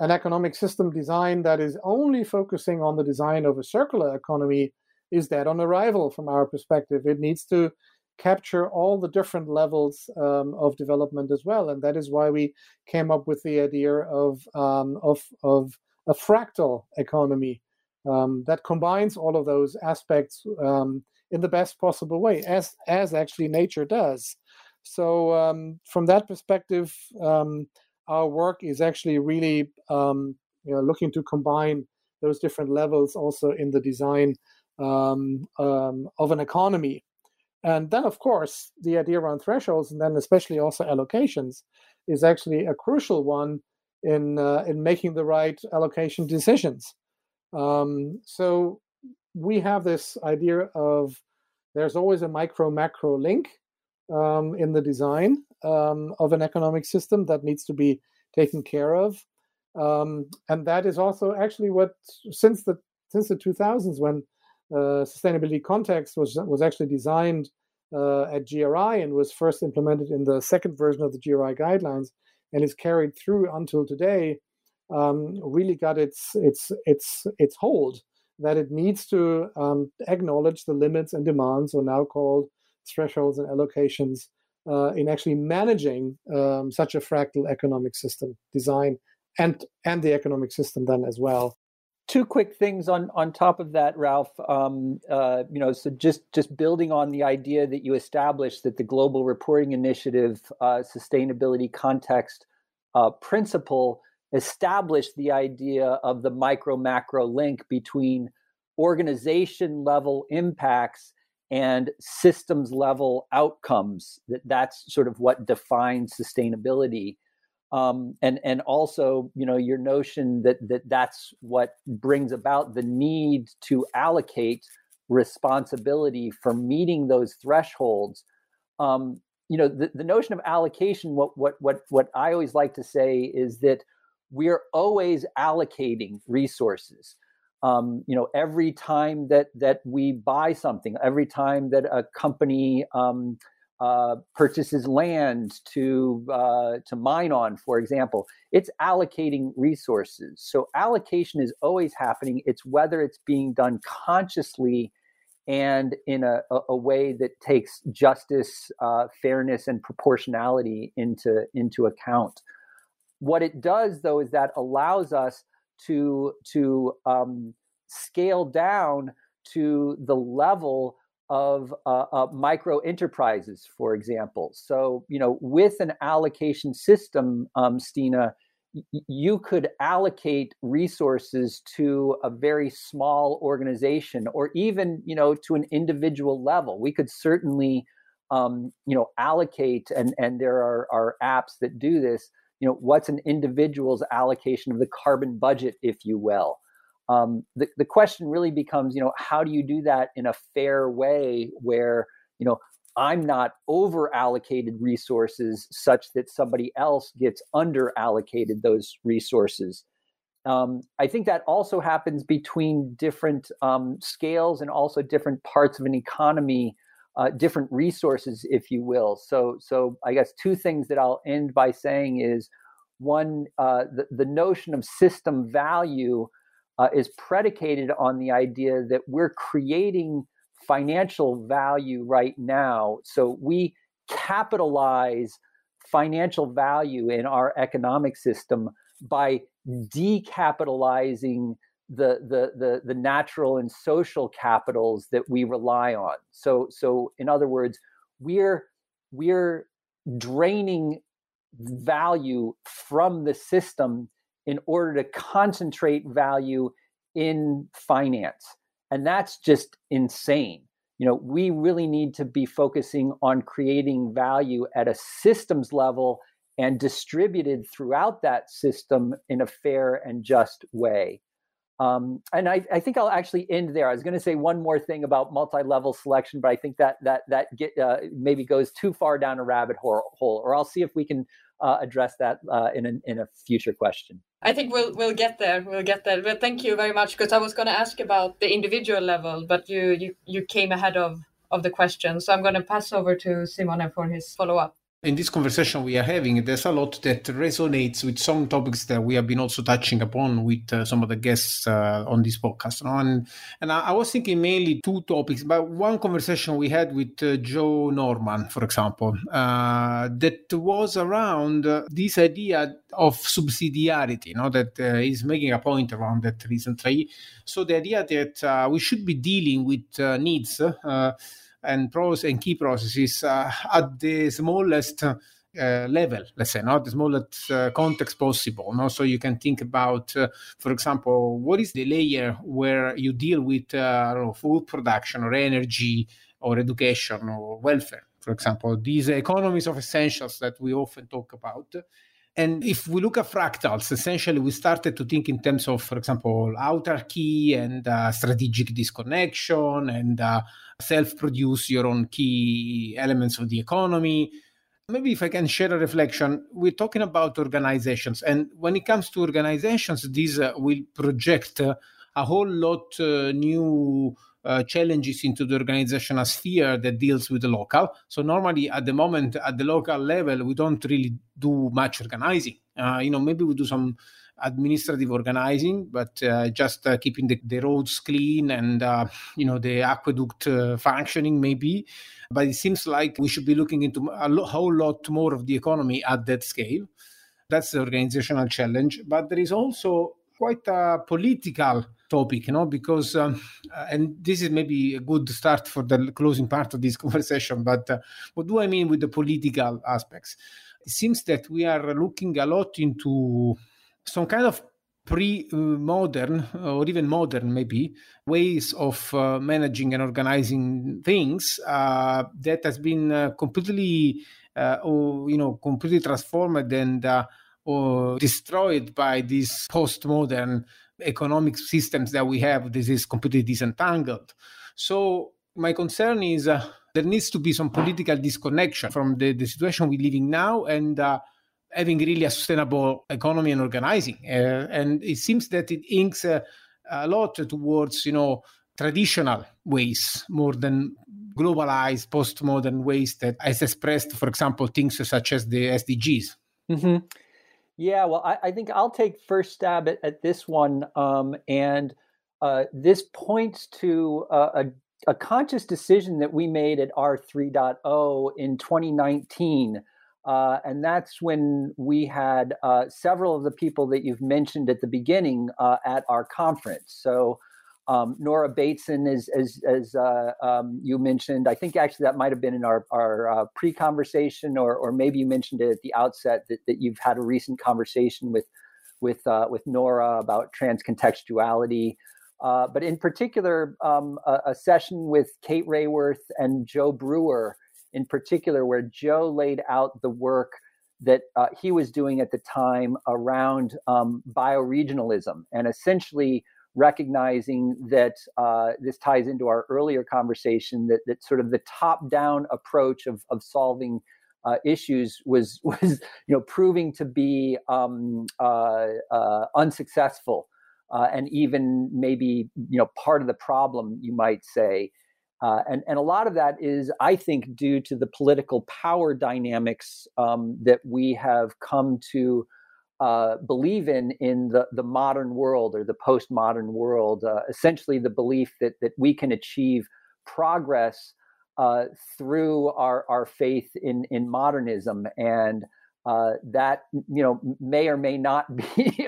an economic system design that is only focusing on the design of a circular economy is dead on arrival from our perspective. It needs to capture all the different levels um, of development as well, and that is why we came up with the idea of um, of of a fractal economy um, that combines all of those aspects um, in the best possible way, as as actually nature does. So um, from that perspective, um, our work is actually really you know, looking to combine those different levels also in the design um, um, of an economy. And then, of course, the idea around thresholds and then especially also allocations is actually a crucial one in uh, in making the right allocation decisions. Um, so we have this idea of there's always a micro macro link um, in the design um, of an economic system that needs to be taken care of, um, and that is also actually what since the since the 2000s when sustainability context was was actually designed uh, at GRI and was first implemented in the second version of the GRI guidelines and is carried through until today. um, really got its its its its hold that it needs to um, acknowledge the limits and demands, or now called thresholds and allocations, uh, in actually managing um, such a fractal economic system design and and the economic system then as well two quick things on on top of that ralph. Um, uh, you know so just just building on the idea that you established that the global reporting initiative uh, sustainability context uh, principle established the idea of the micro macro link between organization level impacts and systems level outcomes. That that's sort of what defines sustainability um, and and also you know your notion that that that's what brings about the need to allocate responsibility for meeting those thresholds. Um, you know the, the notion of allocation what what what what i always like to say is that we're always allocating resources. Um, you know every time that that we buy something every time that a company um, uh, purchases land to uh, to mine on, for example, it's allocating resources. So allocation is always happening. It's whether it's being done consciously and in a, a, way that takes justice, uh, fairness, and proportionality into into account. What it does, though, is that allows us to to um, scale down to the level of uh, uh, micro enterprises, for example. So, you know, with an allocation system, um, Stina, y- you could allocate resources to a very small organization or even, you know, to an individual level. We could certainly, um, you know, allocate, and, and there are, are apps that do this, you know, what's an individual's allocation of the carbon budget, if you will um, the, the question really becomes you know how do you do that in a fair way where you know i'm not over allocated resources such that somebody else gets under allocated those resources? Um, i think that also happens between different um, scales and also different parts of an economy uh, different resources if you will. So so i guess two things that i'll end by saying is one uh, the, the notion of system value uh, is predicated on the idea that we're creating financial value right now. So we capitalize financial value in our economic system by decapitalizing the, the the the natural and social capitals that we rely on. So so in other words, we're we're draining value from the system in order to concentrate value in finance. And that's just insane. You know, we really need to be focusing on creating value at a systems level and distributed throughout that system in a fair and just way. Um, and I, I, think I'll actually end there. I was going to say one more thing about multi-level selection, but I think that that that get, uh, maybe goes too far down a rabbit hole. Or I'll see if we can uh, address that uh, in a, in a future question. I think we'll we'll get there. We'll get there. But thank you very much because I was going to ask about the individual level, but you you you came ahead of of the question. So I'm going to pass over to Simone for his follow up in this conversation we are having, there's a lot that resonates with some topics that we have been also touching upon with uh, some of the guests uh, on this podcast. And, and I, I, was thinking mainly two topics, but one conversation we had with uh, Joe Norman, for example, uh, that was around uh, this idea of subsidiarity, you know, that uh, is making a point around that recently. So the idea that we should be dealing with needs and pros and key processes uh, at the smallest uh, level, let's say, not the smallest uh, context possible. No? So you can think about, uh, for example, what is the layer where you deal with uh, food production or energy or education or welfare, for example, these economies of essentials that we often talk about. And if we look at fractals, essentially we started to think in terms of, for example, autarky and uh, strategic disconnection and uh, self produce your own key elements of the economy. Maybe if I can share a reflection, we're talking about organizations. And when it comes to organizations, these uh, will project uh, a whole lot uh, new uh, challenges into the organizational sphere that deals with the local. So normally at the moment at the local level, we don't really do much organizing. Uh, you know, maybe we do some administrative organizing, but uh, just uh, keeping the, the, roads clean and uh, you know the aqueduct functioning maybe. But it seems like we should be looking into a lo- whole lot more of the economy at that scale. That's the organizational challenge. But there is also quite a political topic, you know, because, um, uh, and this is maybe a good start for the closing part of this conversation, but uh, what do I mean with the political aspects? It seems that we are looking a lot into some kind of pre-modern or even modern maybe ways of uh, managing and organizing things uh, that has been uh, completely uh, or you know completely transformed and or destroyed by these postmodern economic systems that we have, this is completely disentangled. So my concern is uh, there needs to be some political disconnection from the, the situation we're living now and uh, having really a sustainable economy and organizing. Uh, and it seems that it inks uh, a lot towards, you know, traditional ways more than globalized postmodern ways that has expressed, for example, things such as the SDGs. Mm-hmm. Yeah, well, I, I, think I'll take first stab at, at this one. Um, and uh, this points to a, a, conscious decision that we made at R3.0 in 2019. Uh, and that's when we had uh, several of the people that you've mentioned at the beginning uh, at our conference. So um, Nora Bateson, as as, as uh, um, you mentioned, I think actually that might have been in our our uh, pre-conversation, or or maybe you mentioned it at the outset that, that you've had a recent conversation with with uh, with Nora about transcontextuality. Uh, but in particular, um, a, a, session with Kate Raworth and Joe Brewer, in particular, where Joe laid out the work that uh, he was doing at the time around um, bioregionalism and essentially recognizing that uh, this ties into our earlier conversation that, that sort of the top-down approach of, of solving uh, issues was was you know proving to be um, uh, uh unsuccessful uh, and even maybe you know part of the problem you might say. Uh, and and a lot of that is I think due to the political power dynamics um, that we have come to uh, believe in in the, the modern world or the postmodern world. Uh, essentially, the belief that that we can achieve progress uh, through our our faith in in modernism and. Uh, that you know may or may not be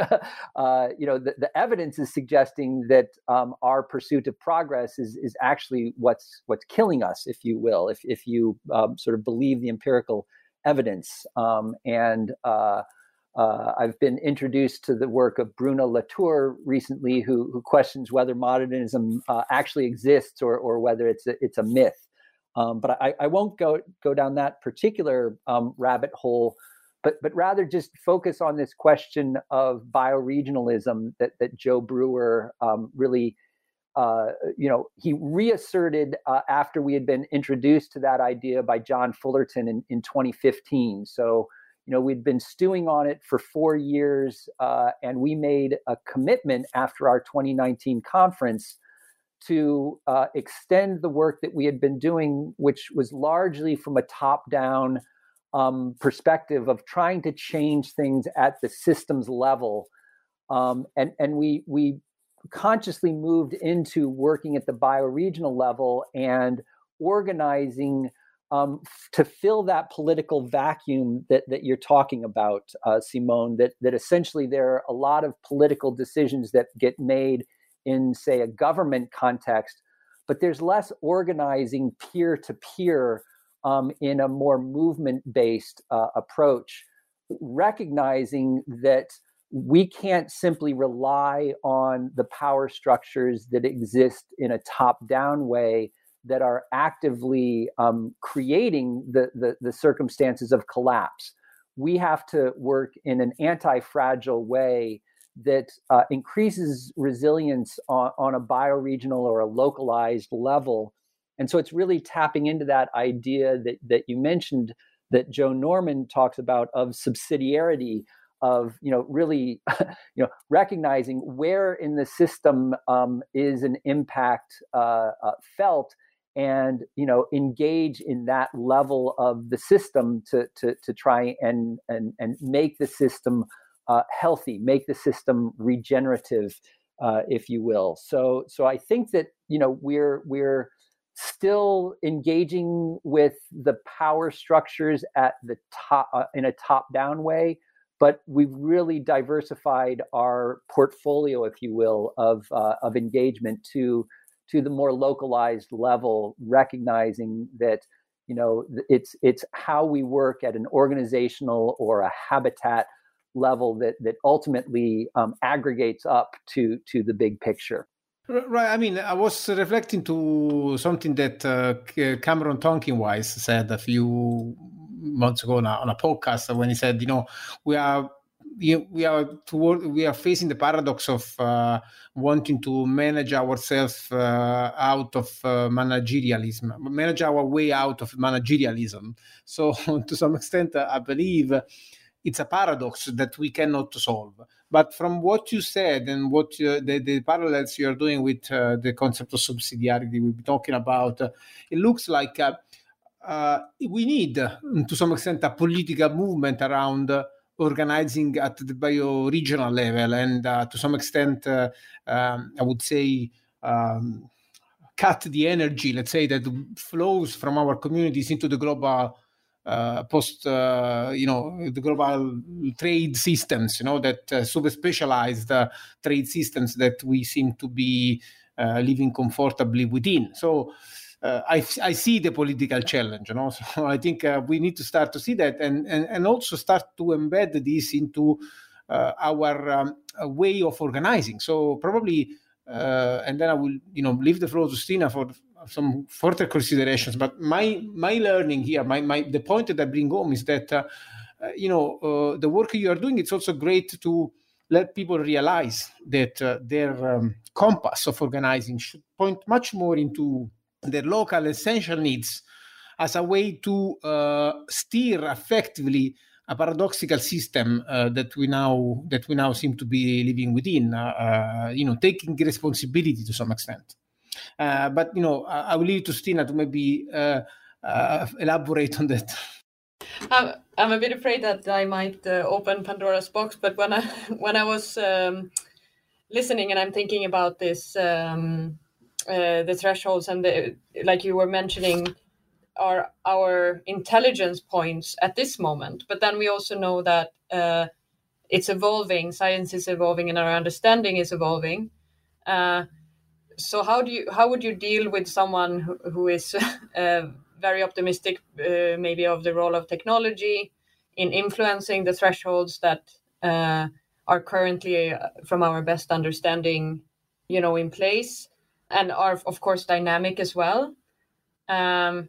uh, you know the, the evidence is suggesting that um, our pursuit of progress is is actually what's what's killing us if you will if if you um, sort of believe the empirical evidence um, and uh, I've been introduced to the work of Bruno Latour recently, who, who questions whether modernism uh, actually exists or, or whether it's a, it's a myth. Um, but I, I, won't go go down that particular um, rabbit hole, but but rather just focus on this question of bioregionalism that that Joe Brewer um, really, uh, you know, he reasserted uh, after we had been introduced to that idea by John Fullerton in, in 2015. So you know we'd been stewing on it for four years uh, and we made a commitment after our 2019 conference to uh, extend the work that we had been doing which was largely from a top down um, perspective of trying to change things at the systems level. Um, and and we we consciously moved into working at the bioregional level and organizing um, to fill that political vacuum that, that you're talking about, uh, Simone, that, that essentially there are a lot of political decisions that get made in, say, a government context, but there's less organizing peer to peer in a more movement based uh, approach, recognizing that we can't simply rely on the power structures that exist in a top down way that are actively um, creating the, the, the circumstances of collapse. We have to work in an anti fragile way that uh, increases resilience on, on a bioregional or a localized level. And so it's really tapping into that idea that, that you mentioned that Joe Norman talks about of subsidiarity, of you know really you know recognizing where in the system um, is an impact uh, uh, felt and you know engage in that level of the system to to to try and and and make the system uh, healthy, make the system regenerative, uh, if you will. So, so I think that you know we're we're still engaging with the power structures at the top uh, in a top-down way, but we've really diversified our portfolio, if you will, of uh, of engagement to to the more localized level, recognizing that you know it's it's how we work at an organizational or a habitat level that that ultimately um, aggregates up to to the big picture. Right. I mean, I was reflecting to something that uh, Cameron Tonkinwise said a few months ago on a, on a podcast when he said, you know, we are we are toward we are facing the paradox of uh, wanting to manage ourselves uh, out of uh, managerialism, manage our way out of managerialism. So, to some extent, I believe it's a paradox that we cannot solve. But from what you said and what uh, the, the, parallels you are doing with uh, the concept of subsidiarity we've been talking about, uh, it looks like we need, to some extent, a political movement around organizing at the bio-regional level and uh, to some extent, uh, um, I would say, um, cut the energy, let's say, that flows from our communities into the global uh, post, uh, you know, the global trade systems, you know, that uh, super specialized uh, trade systems that we seem to be living comfortably within. So, uh, I, I see the political challenge, you know. So I think uh, we need to start to see that and, and, and also start to embed this into uh, our um, way of organizing. So probably, uh, and then I will, you know, leave the floor to Stina for some further considerations. But my my learning here, my, my the point that I bring home is that, uh, uh, you know, the work you are doing, it's also great to let people realize that their um, compass of organizing should point much more into their local essential needs as a way to uh, steer effectively a paradoxical system uh, that we now that we now seem to be living within. Uh, uh you know, taking responsibility to some extent. Uh, but you know, I, I, will leave it to Stina to maybe uh, elaborate on that. I'm, I'm a bit afraid that I might open Pandora's box, but when I when I was um, listening and I'm thinking about this. Um, uh, the thresholds and the like you were mentioning are our intelligence points at this moment. But then we also know that uh, it's evolving science is evolving and our understanding is evolving. Uh, so how do you how would you deal with someone who, who is uh, very optimistic uh, maybe of the role of technology in influencing the thresholds that are currently from our best understanding you know in place and are of course dynamic as well. Um,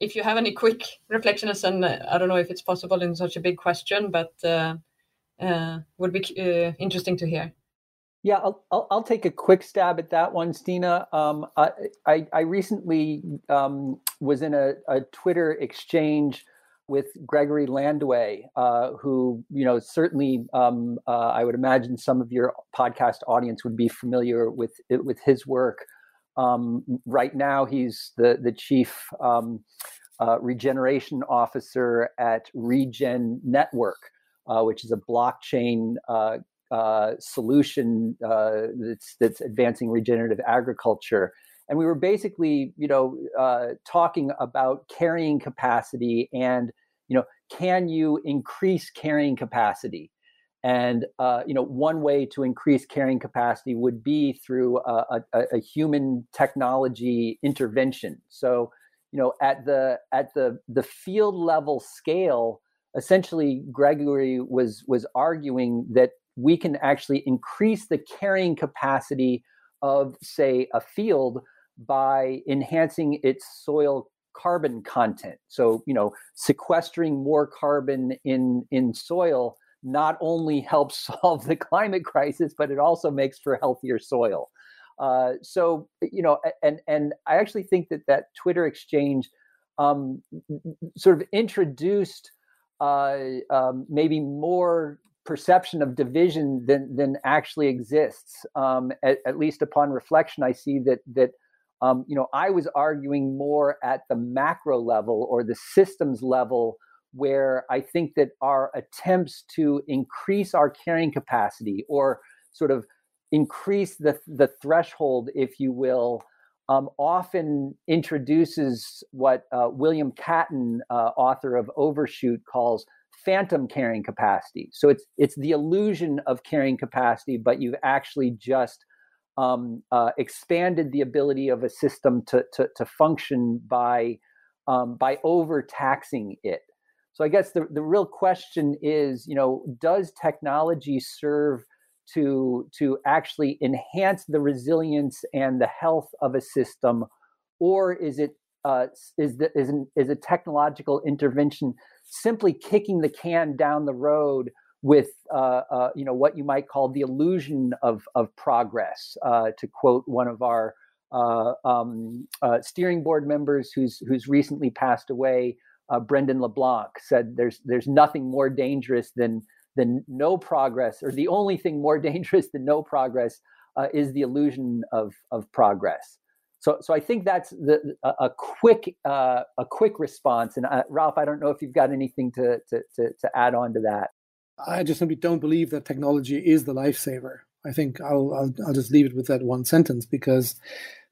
if you have any quick reflections, and uh, I don't know if it's possible in such a big question, but uh, uh, would be uh, interesting to hear. Yeah, I'll, I'll, I'll, take a quick stab at that one, Stina. Um, I, I, I, recently um, was in a, a, Twitter exchange with Gregory Landua, uh, who, you know, certainly um, uh, I would imagine some of your podcast audience would be familiar with with his work. Um, right now, he's the the chief um, uh, regeneration officer at Regen Network, uh, which is a blockchain uh, uh solution uh, that's that's advancing regenerative agriculture. And we were basically, you know, uh, talking about carrying capacity and, you know, can you increase carrying capacity? And uh, you know, one way to increase carrying capacity would be through a, a, a, human technology intervention. So, you know, at the at the the field level scale, essentially, Gregory was was arguing that we can actually increase the carrying capacity of, say, a field by enhancing its soil carbon content. So, you know, sequestering more carbon in in soil not only helps solve the climate crisis, but it also makes for healthier soil. Uh, so you know, and and I actually think that that Twitter exchange um, sort of introduced uh, um, maybe more perception of division than than actually exists. Um, at, at, least upon reflection, I see that that um, you know I was arguing more at the macro level or the systems level where I think that our attempts to increase our carrying capacity or sort of increase the, the threshold, if you will, um, often introduces what uh, William Catton, uh, author of Overshoot, calls phantom carrying capacity. So it's it's the illusion of carrying capacity, but you've actually just um, uh, expanded the ability of a system to to, to function by um, by overtaxing it. So I guess the, the real question is, you know, does technology serve to to actually enhance the resilience and the health of a system, or is it uh, is the, is an, is a technological intervention simply kicking the can down the road with uh, uh, you know what you might call the illusion of of progress, uh, to quote one of our uh, um, uh, steering board members who's who's recently passed away, Brendan LeBlanc said, "There's there's nothing more dangerous than than no progress, or the only thing more dangerous than no progress uh, is the illusion of of progress. So, so I think that's the, a, a quick uh, a quick response. And uh, Ralph, I don't know if you've got anything to, to to to add on to that. I just simply don't believe that technology is the lifesaver. I think I'll, I'll I'll just leave it with that one sentence because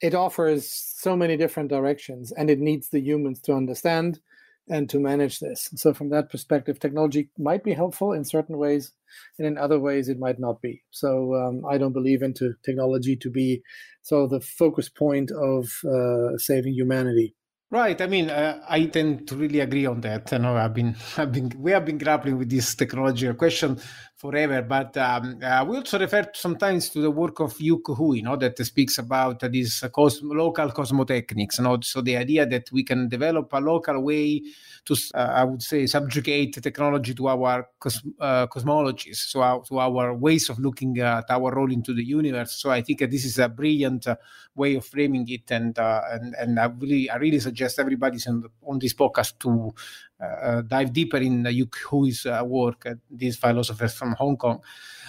it offers so many different directions, and it needs the humans to understand and to manage this. So, from that perspective, technology might be helpful in certain ways, and in other ways, it might not be. So, um, I don't believe into technology to be so the focus point of uh, saving humanity. Right. I mean, uh, I tend to really agree on that. You know, I've been, I've been, we have been grappling with this technological question forever. But um, uh, we also refer sometimes to the work of Yuk Hui, you know, that speaks about uh, these cos- local cosmotechnics. You know, so the idea that we can develop a local way to, uh, I would say, subjugate technology to our cos- uh, cosmologies, so our, to our ways of looking at our role into the universe. So I think this is a brilliant uh, way of framing it, and uh, and and I really I really suggest everybody on, on this podcast to uh, dive deeper in Yuk Hui's work, these philosophers from Hong Kong.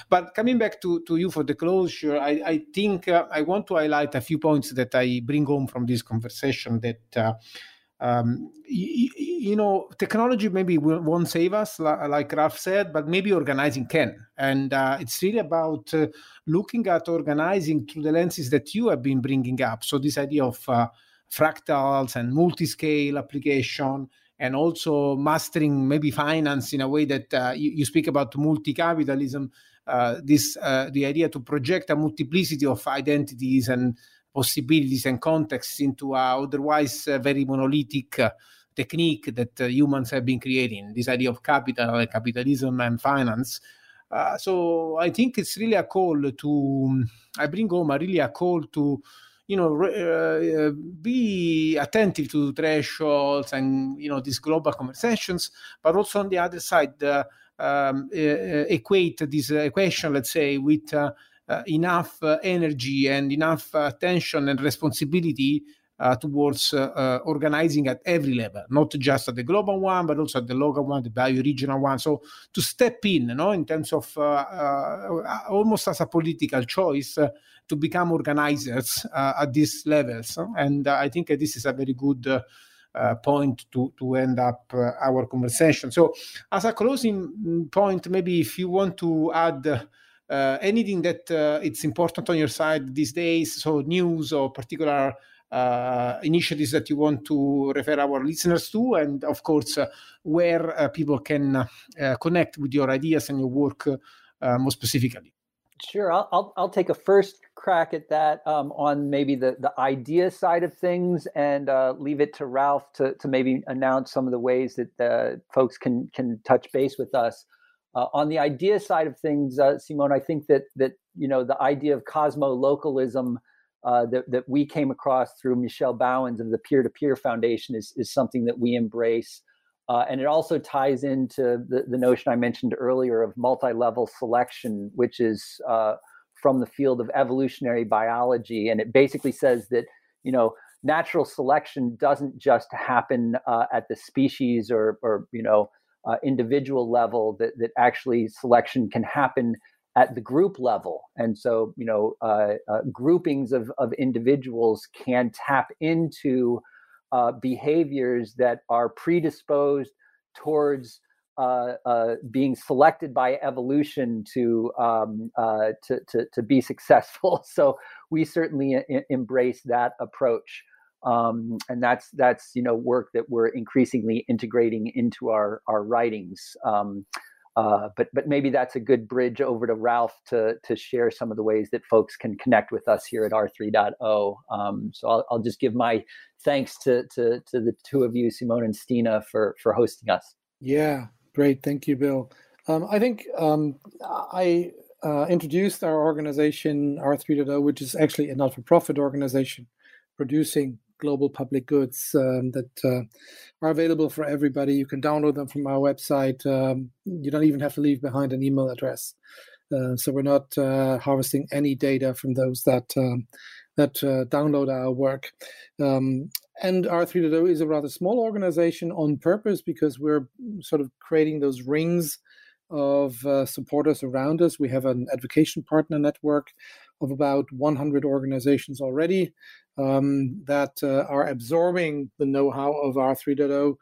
But coming back to, to you for the closure, I, I think uh, I want to highlight a few points that I bring home from this conversation that. Uh, um, you, you, know, technology maybe will, won't save us, like Ralph said, but maybe organizing can. And uh, it's really about uh, looking at organizing through the lenses that you have been bringing up. So, this idea of uh, fractals and multi scale application, and also mastering maybe finance in a way that uh, you, you, speak about multi-capitalism uh, this uh, the idea to project a multiplicity of identities and possibilities and contexts into a otherwise uh, very monolithic uh, technique that uh, humans have been creating this idea of capital capitalism and finance. So i think it's really a call to i bring home a really a call to you know uh, uh, be attentive to thresholds and you know these global conversations but also on the other side uh, um, equate this equation let's say with enough energy and enough attention and responsibility uh, towards uh, uh, organizing at every level, not just at the global one, but also at the local one, the bio-regional one. So to step in, you know, in terms of almost as a political choice, to become organizers uh, at these levels. And uh, I think this is a very good uh, point to, to end up our conversation. So, as a closing point, maybe if you want to add uh, anything that uh, it's important on your side these days so news or particular uh, initiatives that you want to refer our listeners to and of course where people can connect with your ideas and your work more specifically Sure, I'll, I'll, I'll take a first crack at that um, on maybe the the idea side of things, and uh, leave it to Ralph to to maybe announce some of the ways that uh, folks can can touch base with us. Uh, on the idea side of things, uh, Simone, I think that that you know the idea of cosmo localism uh, that that we came across through Michel Bauwens of the Peer to Peer Foundation is is something that we embrace. Uh, and it also ties into the, the notion I mentioned earlier of multi level selection, which is uh, from the field of evolutionary biology. And it basically says that, you know, natural selection doesn't just happen uh, at the species or, or you know, uh, individual level, that, that actually selection can happen at the group level. And so, you know, uh, uh, groupings of, of individuals can tap into uh, behaviors that are predisposed towards uh, uh, being selected by evolution to, um, to, to, to be successful. So we certainly embrace that approach, um, and that's that's you know work that we're increasingly integrating into our our writings. Um, uh, but but maybe that's a good bridge over to Ralph to to share some of the ways that folks can connect with us here at R3.0. Um, so I'll, I'll just give my thanks to, to to the two of you, Simone and Stina, for for hosting us. Yeah, great. Thank you, Bill. Um, I think um, I uh, introduced our organization R3.0, which is actually a not-for-profit organization producing global public goods um, that uh, are available for everybody. You can download them from our website. Um, you don't even have to leave behind an email address. Uh, so we're not uh, harvesting any data from those that um, that uh, download our work. Um, and R3.0 is a rather small organization on purpose because we're sort of creating those rings of uh, supporters around us. We have an advocacy partner network of about 100 organizations already um, that uh, are absorbing the know-how of R3.0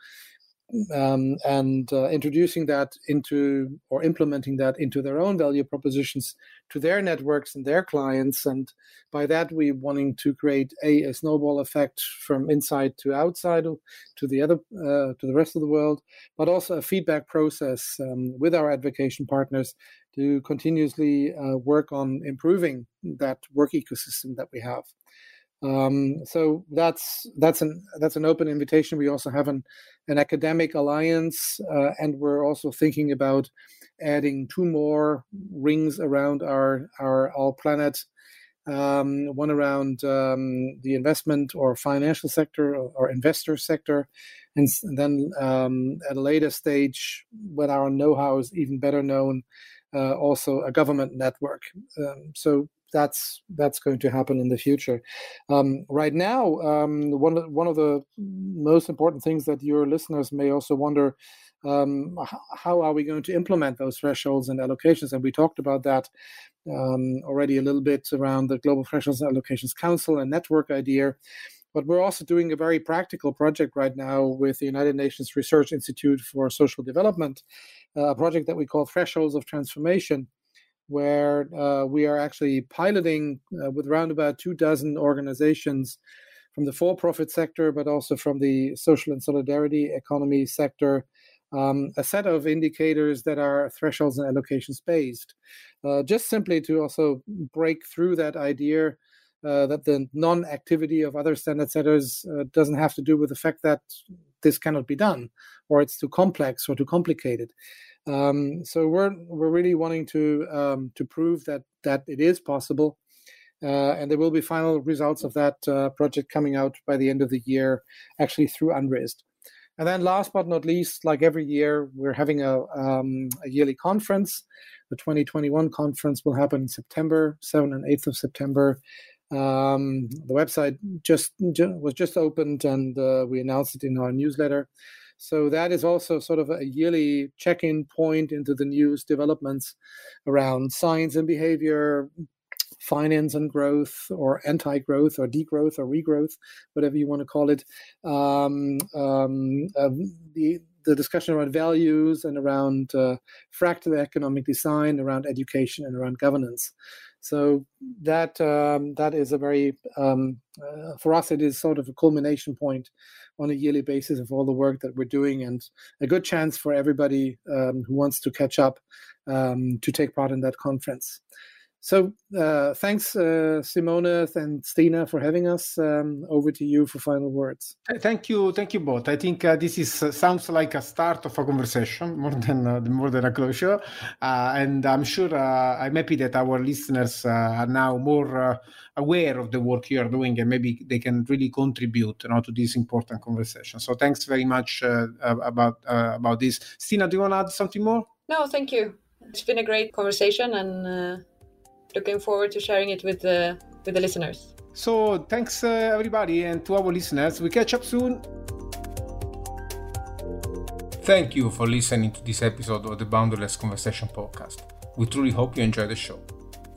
um, and uh, introducing that into or implementing that into their own value propositions to their networks and their clients. And by that, we're wanting to create a, a snowball effect from inside to outside to the other uh, to the rest of the world, but also a feedback process um, with our advocacy partners to continuously uh, work on improving that work ecosystem that we have. Um, so that's that's an that's an open invitation. We also have an an academic alliance, uh, and we're also thinking about adding two more rings around our our our planet. Um, one around um, the investment or financial sector or, or investor sector, and, and then um, at a later stage, when our know-how is even better known, uh, also a government network. Um, so that's that's going to happen in the future. Um, right now, um, one of, one of the most important things that your listeners may also wonder. Um, how are we going to implement those thresholds and allocations? And we talked about that um, already a little bit around the Global Thresholds and Allocations Council and network idea. But we're also doing a very practical project right now with the United Nations Research Institute for Social Development, uh, a project that we call Thresholds of Transformation, where uh, we are actually piloting uh, with around about two dozen organizations from the for-profit sector, but also from the social and solidarity economy sector, um, a set of indicators that are thresholds and allocations based, uh, just simply to also break through that idea uh, that the non-activity of other standard setters uh, doesn't have to do with the fact that this cannot be done, or it's too complex or too complicated. Um, so we're we're really wanting to um, to prove that that it is possible, uh, and there will be final results of that uh, project coming out by the end of the year, actually through UNRISD. And then, last but not least, like every year, we're having a, um, a yearly conference. The 2021 conference will happen in September, 7th and 8th of September. Um, the website just, was just opened, and uh, we announced it in our newsletter. So that is also sort of a yearly check-in point into the news developments around science and behavior, finance and growth, or anti-growth, or degrowth, or regrowth, whatever you want to call it. Um, um, uh, the the discussion around values and around uh, fractal economic design, around education, and around governance. So that um, that is a very um, uh, for us it is sort of a culmination point on a yearly basis of all the work that we're doing, and a good chance for everybody um, who wants to catch up um, to take part in that conference. So uh, thanks, uh, Simone and Stina, for having us. Um, over to you for final words. Thank you, thank you both. I think uh, this is uh, sounds like a start of a conversation more than uh, more than a closure, uh, and I'm sure I'm happy that our listeners are now more aware of the work you are doing, and maybe they can really contribute you know, to this important conversation. So thanks very much about about this. Stina, do you want to add something more? No, thank you. It's been a great conversation and looking forward to sharing it with the with the listeners. So thanks uh, everybody and to our listeners. We catch up soon. Thank you for listening to this episode of the Boundless Conversation podcast. We truly hope you enjoyed the show.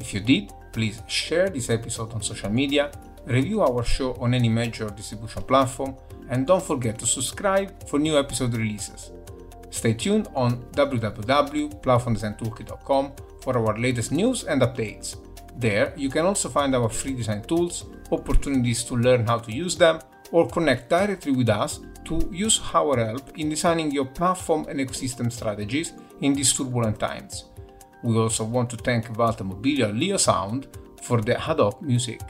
If you did, please share this episode on social media, review our show on any major distribution platform, and don't forget to subscribe for new episode releases. Stay tuned on www.platformdesigntoolkit.com for our latest news and updates. There, you can also find our free design tools, opportunities to learn how to use them, or connect directly with us to use our help in designing your platform and ecosystem strategies in these turbulent times. We also want to thank Walter Mobilia Leo Sound for the ad hoc music.